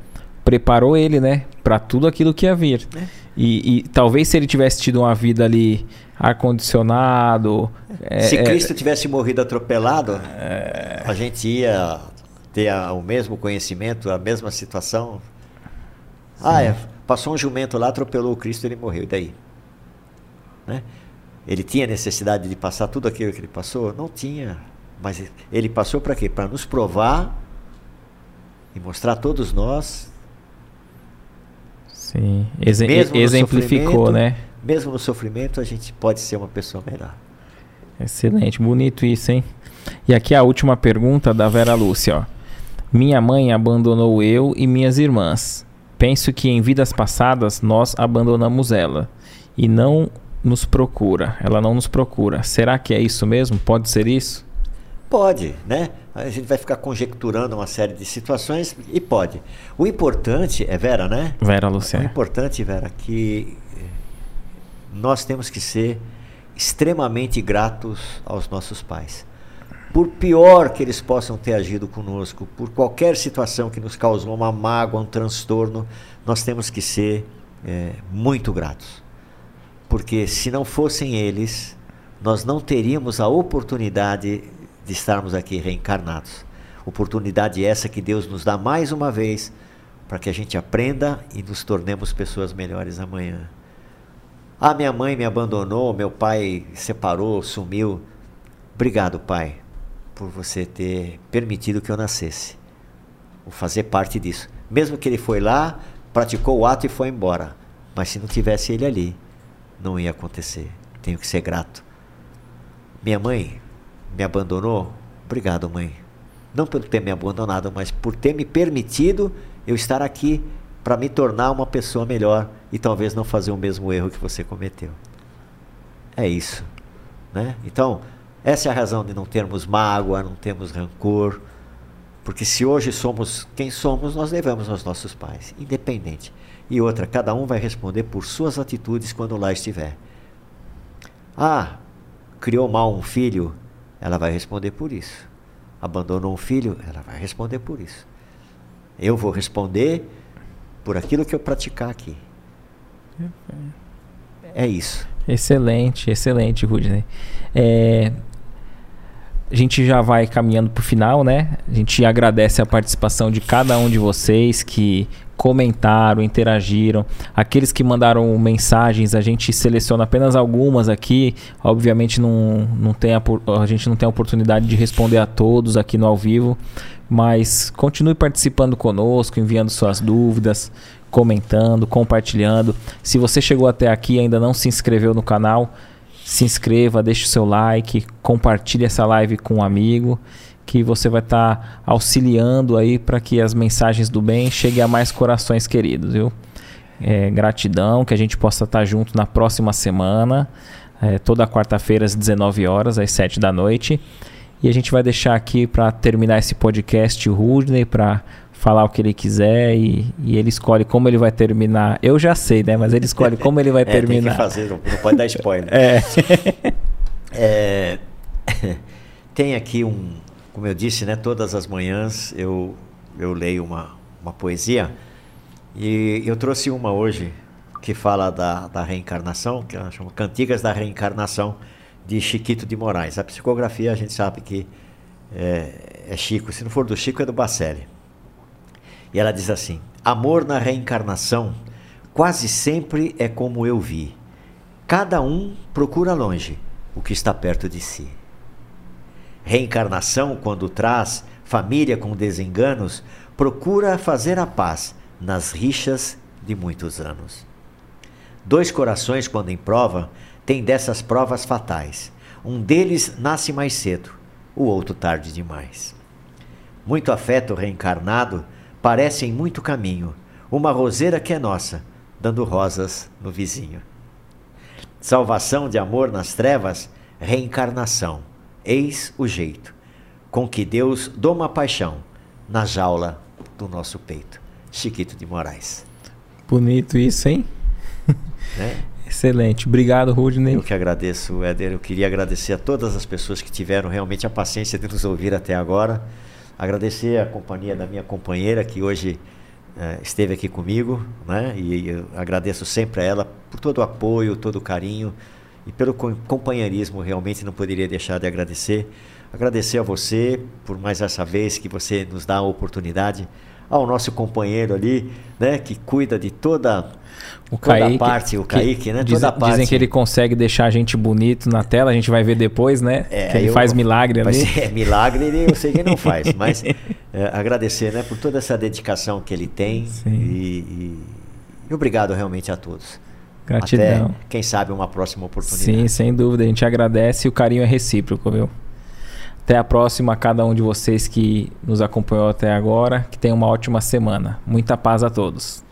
preparou ele, né? Pra tudo aquilo que ia vir. É. E, e talvez se ele tivesse tido uma vida ali ar-condicionado. é, Se é, Cristo tivesse morrido atropelado, a gente ia ter a- o mesmo conhecimento, a mesma situação. Ah, é, passou um jumento lá, atropelou o Cristo, ele morreu. E daí? Né? Ele tinha necessidade de passar tudo aquilo que ele passou? Não tinha. Mas ele passou para quê? Para nos provar e mostrar a todos nós, Sim, no exemplificou, sofrimento, né? mesmo no sofrimento, a gente pode ser uma pessoa melhor. Excelente, bonito isso, hein? E aqui a última pergunta da Vera Lúcia, ó. Minha mãe abandonou eu e minhas irmãs. Penso que em vidas passadas nós abandonamos ela. E não nos procura, ela não nos procura. Será que é isso mesmo? Pode ser isso? Pode, né? A gente vai ficar conjecturando uma série de situações e pode. O importante é Vera, né? Vera Luciana. O importante, Vera, que eh, nós temos que ser extremamente gratos aos nossos pais. Por pior que eles possam ter agido conosco, por qualquer situação que nos causou uma mágoa, um transtorno, nós temos que ser é, muito gratos. Porque se não fossem eles, nós não teríamos a oportunidade de estarmos aqui reencarnados. Oportunidade essa que Deus nos dá mais uma vez para que a gente aprenda e nos tornemos pessoas melhores amanhã. Ah, minha mãe me abandonou, meu pai separou, sumiu. Obrigado, pai, por você ter permitido que eu nascesse. Vou fazer parte disso. Mesmo que ele foi lá, praticou o ato e foi embora. Mas se não tivesse ele ali, não ia acontecer. Tenho que ser grato. Minha mãe me abandonou? Obrigado, mãe. Não por ter me abandonado, mas por ter me permitido eu estar aqui para me tornar uma pessoa melhor e talvez não fazer o mesmo erro que você cometeu. É isso, né? Então, essa é a razão de não termos mágoa, não termos rancor, porque se hoje somos quem somos, nós devemos aos nossos pais, independente. E outra, cada um vai responder por suas atitudes quando lá estiver. Ah, criou mal um filho, ela vai responder por isso. Abandonou um filho, ela vai responder por isso. Eu vou responder por aquilo que eu praticar aqui. É isso. Excelente, excelente, Rudney. É, a gente já vai caminhando para o final, né? A gente agradece a participação de cada um de vocês que comentaram, interagiram. Aqueles que mandaram mensagens, a gente seleciona apenas algumas aqui. Obviamente não, não tem a, a gente não tem a oportunidade de responder a todos aqui no ao vivo, mas continue participando conosco, enviando suas dúvidas, comentando, compartilhando. Se você chegou até aqui e ainda não se inscreveu no canal, se inscreva, deixe o seu like, compartilhe essa live com um amigo que você vai estar tá auxiliando aí para que as mensagens do bem cheguem a mais corações queridos, viu? É, gratidão, que a gente possa estar tá junto na próxima semana, é, toda quarta-feira às 19 horas, às 7 da noite. E a gente vai deixar aqui para terminar esse podcast o Rudney para falar o que ele quiser e, e, ele escolhe como ele vai terminar. Eu já sei, né? Mas ele escolhe <laughs> como ele vai é, terminar. Tem que fazer, não, não pode dar <laughs> spoiler. é. <laughs> é. Tem aqui um, como eu disse, né, todas as manhãs eu, eu leio uma, uma poesia e eu trouxe uma hoje que fala da, da reencarnação, que ela chama Cantigas da Reencarnação, de Chiquito de Moraes. A psicografia a gente sabe que é, é Chico, se não for do Chico é do Bacelli. E ela diz assim: Amor na reencarnação quase sempre é como eu vi. Cada um procura longe o que está perto de si. Reencarnação, quando traz família com desenganos, procura fazer a paz nas rixas de muitos anos. Dois corações, quando em prova, têm dessas provas fatais. Um deles nasce mais cedo, o outro tarde demais. Muito afeto reencarnado parece em muito caminho, uma roseira que é nossa, dando rosas no vizinho. Salvação de amor nas trevas, reencarnação Eis o jeito com que Deus doma a paixão na jaula do nosso peito. Chiquito de Moraes. Bonito isso, hein? Né? <laughs> Excelente. Obrigado, Rudney. Eu que agradeço, Éder. Eu queria agradecer a todas as pessoas que tiveram realmente a paciência de nos ouvir até agora. Agradecer a companhia da minha companheira que hoje uh, esteve aqui comigo, né? E eu agradeço sempre a ela por todo o apoio, todo o carinho e pelo companheirismo, realmente não poderia deixar de agradecer. Agradecer a você por mais essa vez que você nos dá a oportunidade, ao nosso companheiro ali, né, que cuida de toda o toda Kaique, parte, o Kaique, né? Diz, toda parte. Dizem que ele consegue deixar a gente bonito na tela, a gente vai ver depois, né? É, que ele eu, faz milagre ali. <laughs> É, milagre eu sei que ele não faz, <laughs> mas é, agradecer, né, por toda essa dedicação que ele tem e, e, e obrigado realmente a todos. Gratidão. Até, quem sabe, uma próxima oportunidade. Sim, sem dúvida. A gente agradece e o carinho é recíproco, viu? Até a próxima, a cada um de vocês que nos acompanhou até agora. Que tenha uma ótima semana. Muita paz a todos.